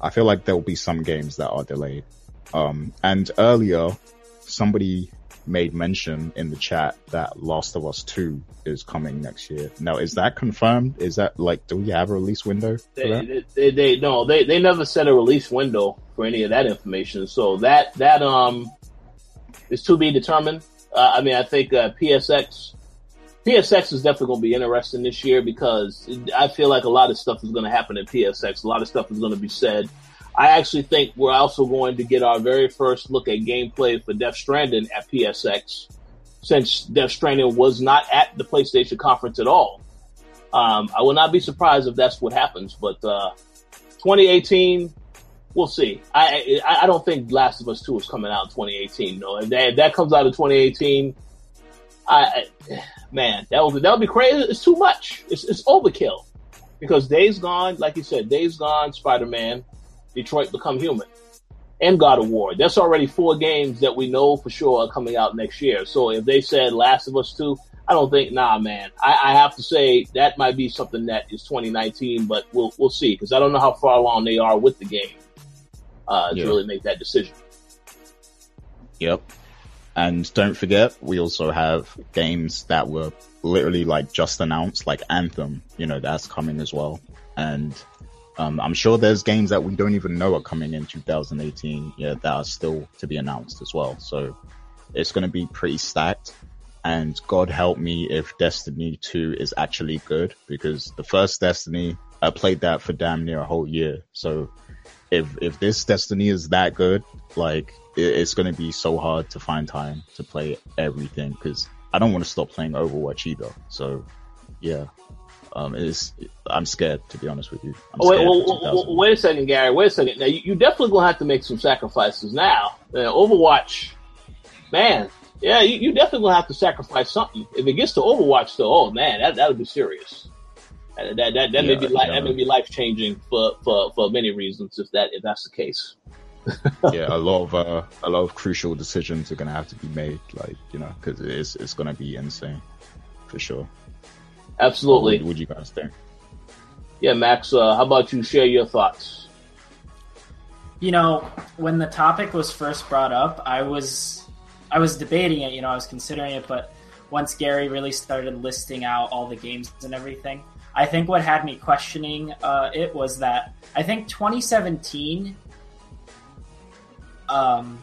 C: I feel like there will be some games that are delayed. Um, and earlier, somebody made mention in the chat that Last of Us 2 is coming next year. Now, is that confirmed? Is that like, do we have a release window?
B: They, they, they, no, they, they never set a release window for any of that information. So that, that, um, is to be determined. Uh, I mean, I think, uh, PSX, PSX is definitely going to be interesting this year because I feel like a lot of stuff is going to happen at PSX. A lot of stuff is going to be said. I actually think we're also going to get our very first look at gameplay for Death Stranding at PSX, since Death Stranding was not at the PlayStation conference at all. Um, I will not be surprised if that's what happens, but uh, 2018, we'll see. I, I, I don't think Last of Us 2 is coming out in 2018. No, if that, if that comes out in 2018, I, man, that would that would be crazy. It's too much. It's, it's overkill because Days Gone, like you said, Days Gone, Spider Man, Detroit Become Human, and God of War. That's already four games that we know for sure are coming out next year. So if they said Last of Us 2, I don't think, nah, man. I, I have to say that might be something that is 2019, but we'll we'll see because I don't know how far along they are with the game uh, yeah. to really make that decision.
C: Yep. And don't forget, we also have games that were literally like just announced, like Anthem. You know, that's coming as well. And um, I'm sure there's games that we don't even know are coming in 2018, yeah, that are still to be announced as well. So it's going to be pretty stacked. And God help me if Destiny 2 is actually good because the first Destiny, I played that for damn near a whole year. So if, if this Destiny is that good, like it, it's going to be so hard to find time to play everything because I don't want to stop playing Overwatch either. So yeah, um, is I'm scared to be honest with you.
B: Oh, wait, well, wait, a second, Gary. Wait a second. Now you, you definitely gonna have to make some sacrifices now. Uh, Overwatch, man. Yeah, you, you definitely gonna have to sacrifice something. If it gets to Overwatch, though, oh man, that that'll be serious. That that that, that yeah, may be li- that may be life changing for, for for many reasons if that if that's the case.
C: yeah, a lot of uh, a lot of crucial decisions are gonna have to be made, like you know, because it's it's gonna be insane for sure.
B: Absolutely.
C: What would you guys think?
B: Yeah, Max. Uh, how about you share your thoughts?
E: You know, when the topic was first brought up, I was I was debating it. You know, I was considering it, but once Gary really started listing out all the games and everything, I think what had me questioning uh, it was that I think 2017, um,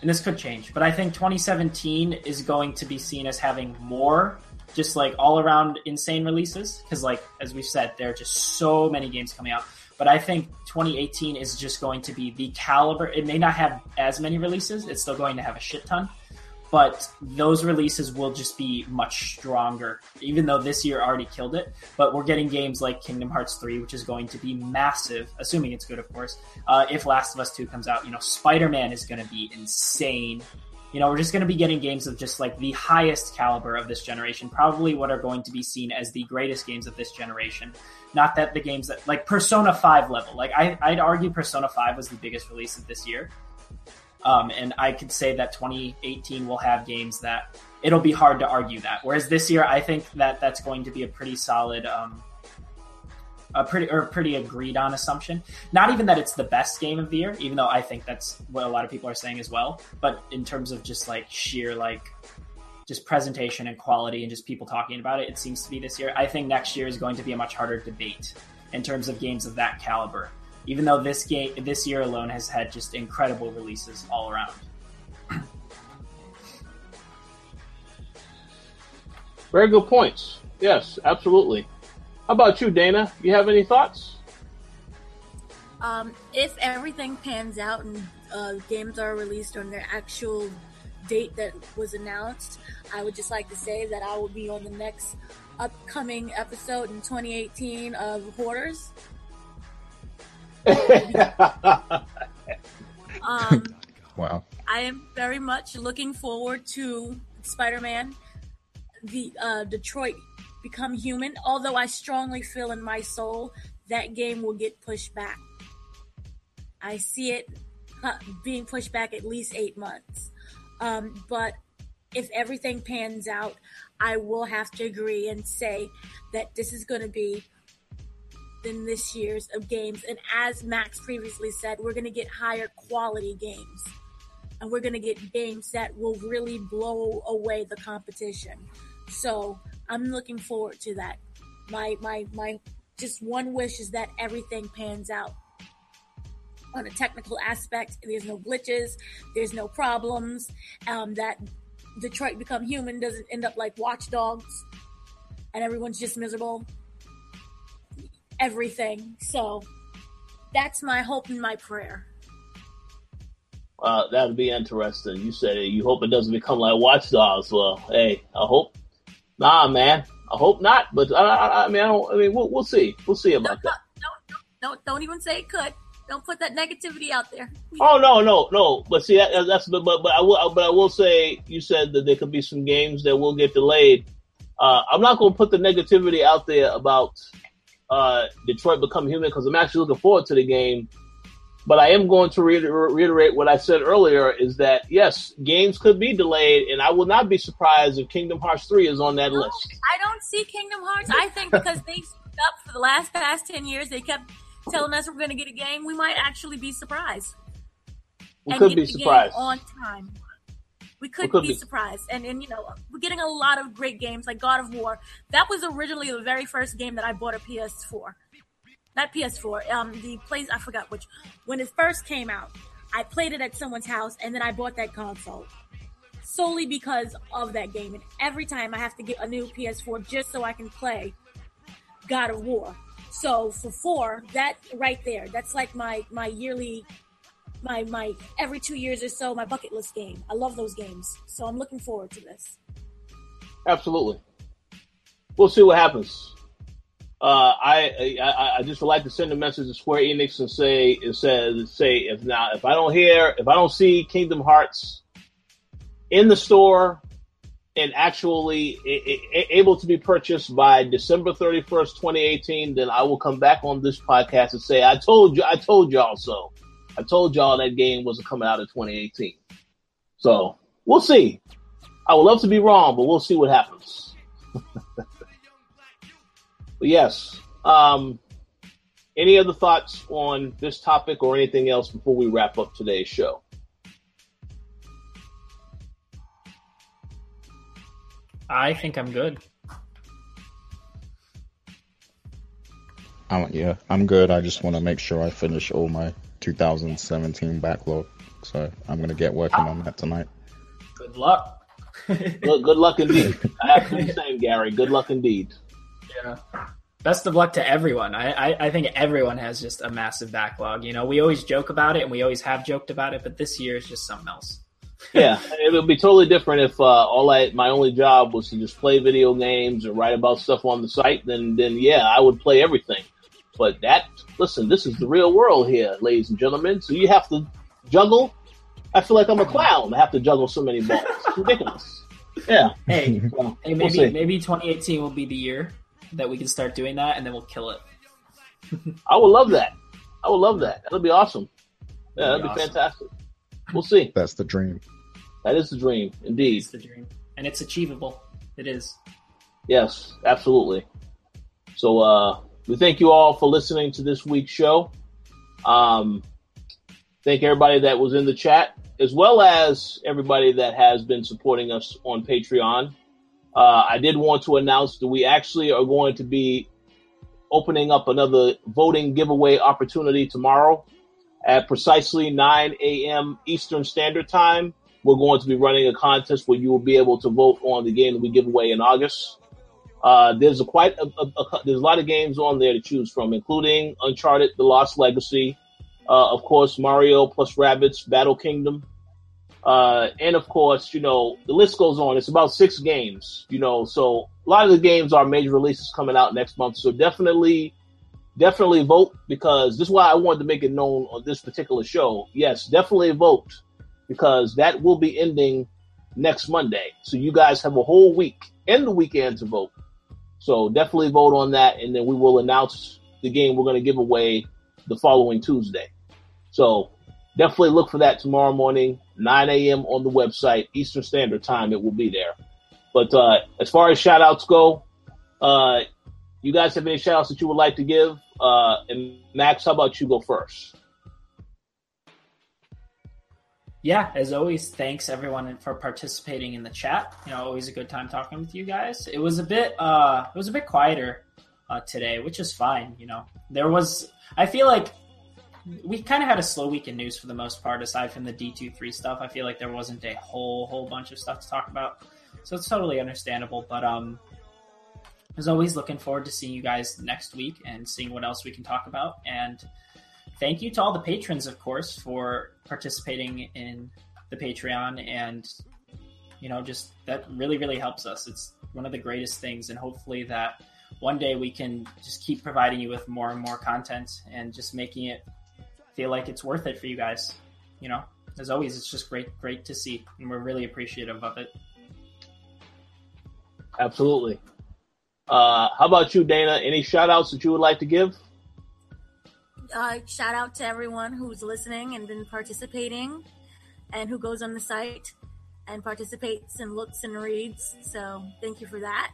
E: and this could change, but I think 2017 is going to be seen as having more just like all around insane releases because like as we've said there are just so many games coming out But I think 2018 is just going to be the caliber. It may not have as many releases. It's still going to have a shit ton, but those releases will just be much stronger. Even though this year already killed it, but we're getting games like Kingdom Hearts 3, which is going to be massive, assuming it's good, of course. Uh, if Last of Us 2 comes out, you know, Spider Man is going to be insane. You know, we're just going to be getting games of just like the highest caliber of this generation, probably what are going to be seen as the greatest games of this generation. Not that the games that like Persona 5 level. Like I, I'd argue Persona 5 was the biggest release of this year. Um, and I could say that 2018 will have games that it'll be hard to argue that. Whereas this year, I think that that's going to be a pretty solid, um, a pretty or pretty agreed on assumption. Not even that it's the best game of the year, even though I think that's what a lot of people are saying as well. But in terms of just like sheer like just presentation and quality and just people talking about it, it seems to be this year. I think next year is going to be a much harder debate in terms of games of that caliber. Even though this game this year alone has had just incredible releases all around.
B: Very good points. Yes, absolutely. How about you, Dana? You have any thoughts?
D: Um, if everything pans out and uh, games are released on their actual date that was announced, I would just like to say that I will be on the next upcoming episode in 2018 of Hoarders. um,
C: Wow.
D: I am very much looking forward to Spider-Man, the uh, Detroit Become Human. Although I strongly feel in my soul that game will get pushed back. I see it uh, being pushed back at least eight months. Um, but if everything pans out, I will have to agree and say that this is going to be in this year's of games. And as Max previously said, we're going to get higher quality games. And we're going to get games that will really blow away the competition. So I'm looking forward to that. My, my, my, just one wish is that everything pans out on a technical aspect. There's no glitches, there's no problems. Um, that Detroit Become Human doesn't end up like Watchdogs, and everyone's just miserable. Everything. So that's my hope and my prayer.
B: Uh, that would be interesting. You said. You hope it doesn't become like Watchdogs. Well, hey, I hope. Nah, man. I hope not. But I, I, I mean, I, don't, I mean, we'll, we'll see. We'll see about that.
D: Don't, don't, don't even say it could. Don't put that negativity out there.
B: Oh no, no, no. But see, that, that's but but I will but I will say you said that there could be some games that will get delayed. Uh, I'm not going to put the negativity out there about uh, Detroit Become Human because I'm actually looking forward to the game. But I am going to reiter- reiterate what I said earlier: is that yes, games could be delayed, and I will not be surprised if Kingdom Hearts three is on that
D: No,
B: list.
D: I don't see Kingdom Hearts. I think because they screwed up for the last past ten years, they kept telling us we're going to get a game. We might actually be surprised.
B: We
D: and
B: could be surprised.
D: on time. We could,
B: could
D: be,
B: be.
D: surprised, and and you know we're getting a lot of great games like God of War. That was originally the very first game that I bought a PS4, not PS4. Um, the place I forgot which. When it first came out, I played it at someone's house, and then I bought that console solely because of that game. And every time I have to get a new PS4 just so I can play God of War. So for four, that right there, that's like my my yearly, my my every two years or so, my bucket list game. I love those games, so I'm looking forward to this.
B: Absolutely. We'll see what happens. Uh, I, I I just would like to send a message to Square Enix and say it says say if now if I don't hear if I don't see Kingdom Hearts in the store and actually able to be purchased by December thirty first, twenty eighteen, then I will come back on this podcast and say I told you I told y'all so. I told y'all that game wasn't coming out in twenty eighteen. So we'll see. I would love to be wrong, but we'll see what happens. but yes. Um, any other thoughts on this topic or anything else before we wrap up today's show?
E: I think I'm good.
C: I want, yeah, I'm good. I just want to make sure I finish all my 2017 backlog. So I'm gonna get working on that tonight.
E: Good luck.
B: Good, good luck indeed. I have to do the same, Gary. Good luck indeed.
E: Yeah. best of luck to everyone. I, I, I, think everyone has just a massive backlog. You know, we always joke about it and we always have joked about it, but this year is just something else.
B: yeah, it would be totally different if uh, all I my only job was to just play video games and write about stuff on the site. Then, then yeah, I would play everything. But that, listen, this is the real world here, ladies and gentlemen. So you have to juggle. I feel like I'm a clown. I have to juggle so many balls. It's ridiculous. Yeah.
E: Hey, so, hey, maybe we'll maybe 2018 will be the year that we can start doing that, and then we'll kill it.
B: I would love that. I would love that. That'll be awesome. Yeah, that'd, that'd be, awesome. fantastic. We'll see.
C: That's the dream.
B: That is the dream, indeed.
E: It's the dream, and it's achievable. It is.
B: Yes, absolutely. So uh, we thank you all for listening to this week's show. Um, thank everybody that was in the chat, as well as everybody that has been supporting us on Patreon. Uh, I did want to announce that we actually are going to be opening up another voting giveaway opportunity tomorrow at precisely 9 a.m. Eastern Standard Time. We're going to be running a contest where you will be able to vote on the game that we give away in August. Uh, there's a quite a, a, a, there's a lot of games on there to choose from, including Uncharted: The Lost Legacy, uh, of course Mario plus Rabbids Battle Kingdom, uh, and of course you know the list goes on. It's about six games, you know, so a lot of the games are major releases coming out next month. So definitely definitely vote because this is why I wanted to make it known on this particular show. Yes, definitely vote because that will be ending next Monday. So you guys have a whole week and the weekend to vote. So definitely vote on that, and then we will announce the game we're going to give away the following Tuesday. So definitely look for that tomorrow morning, 9 a.m. on the website, Eastern Standard Time. It will be there. But uh, as far as shout outs go, uh, you guys have any shout outs that you would like to give? Uh, and Max, how about you go first?
E: Yeah, as always, thanks everyone for participating in the chat. You know, always a good time talking with you guys. It was a bit, uh, it was a bit quieter uh, today, which is fine. You know, there was, I feel like we kind of had a slow week in news for the most part, aside from the D two three stuff. I feel like there wasn't a whole whole bunch of stuff to talk about, so it's totally understandable. But um, as always, looking forward to seeing you guys next week and seeing what else we can talk about. And thank you to all the patrons, of course, for participating in the Patreon and you know just that really really helps us. It's one of the greatest things, and hopefully that one day we can just keep providing you with more and more content and just making it feel like it's worth it for you guys. You know, as always, it's just great great to see, and we're really appreciative of it.
B: Absolutely. Uh, how about you, Dana? Any shout outs that you would like to give?
D: Uh, shout out to everyone who's listening and been participating and who goes on the site and participates and looks and reads. So thank you for that.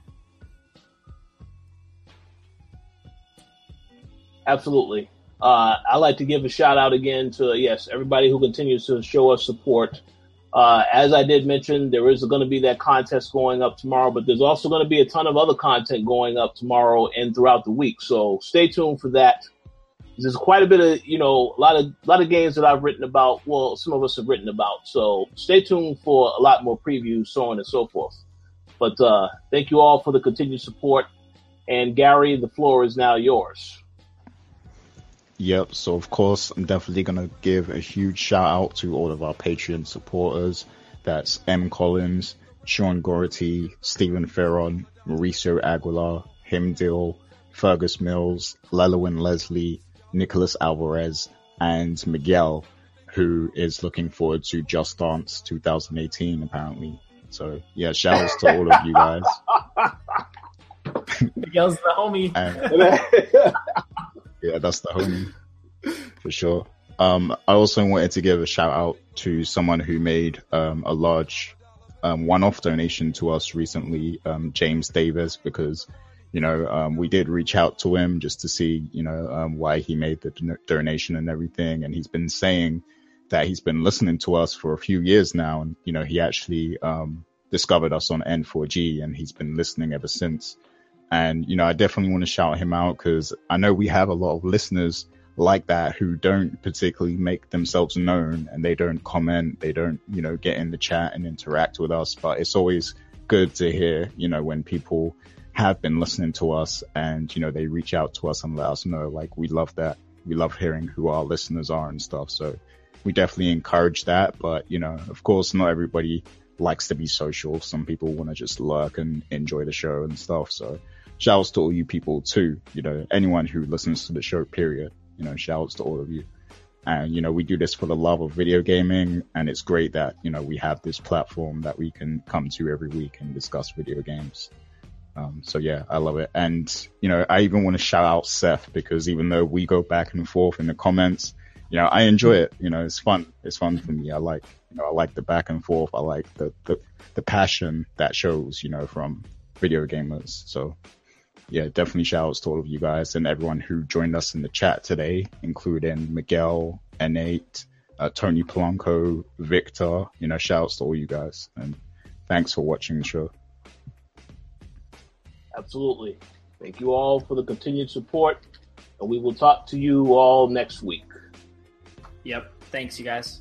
B: Absolutely. Uh, I like to give a shout out again to, yes, everybody who continues to show us support uh, as I did mention, there is going to be that contest going up tomorrow, but there's also going to be a ton of other content going up tomorrow and throughout the week. So stay tuned for that. There's quite a bit of, you know, a lot of, lot of games that I've written about. Well, some of us have written about. So stay tuned for a lot more previews, so on and so forth. But, uh, thank you all for the continued support. And Gary, the floor is now yours.
C: Yep. So of course, I'm definitely gonna give a huge shout out to all of our Patreon supporters. That's M Collins, Sean Gority, Stephen Ferron, Mauricio Aguilar, Himdil, Fergus Mills, Lelowin Leslie, Nicholas Alvarez, and Miguel, who is looking forward to Just Dance 2018 apparently. So yeah, shouts to all of you guys.
E: Miguel's the homie.
C: And, yeah, that's the homie for sure. Um, I also wanted to give a shout out to someone who made um, a large um, one-off donation to us recently, um, James Davis, because you know um, we did reach out to him just to see you know um, why he made the don- donation and everything, and he's been saying that he's been listening to us for a few years now, and you know he actually discovered us on N4G, and he's been listening ever since. And, you know, I definitely want to shout him out because I know we have a lot of listeners like that who don't particularly make themselves known and they don't comment, they don't, you know, get in the chat and interact with us. But it's always good to hear, you know, when people have been listening to us and, you know, they reach out to us and let us know, like, we love that. We love hearing who our listeners are and stuff. So we definitely encourage that. But, you know, of course, not everybody likes to be social. Some people want to just lurk and enjoy the show and stuff. So shouts to all you people too. You know, anyone who listens to the show, period. You know, shouts to all of you. And, you know, we do this for the love of video gaming. And it's great that, you know, we have this platform that we can come to every week and discuss video games. Um, so yeah, I love it. And, you know, I even want to shout out Seth because even though we go back and forth in the comments, you know, I enjoy it. You know, it's fun. It's fun for me. I like, you know, I like the back and forth. I like the, the, the passion that shows, you know, from video gamers. So yeah, definitely shout outs to all of you guys and everyone who joined us in the chat today, including Miguel, N8, uh, Tony Polanco, Victor, you know, shout outs to all you guys and thanks for watching the show.
B: Absolutely. Thank you all for the continued support and we will talk to you all next week.
E: Yep. Thanks, you guys.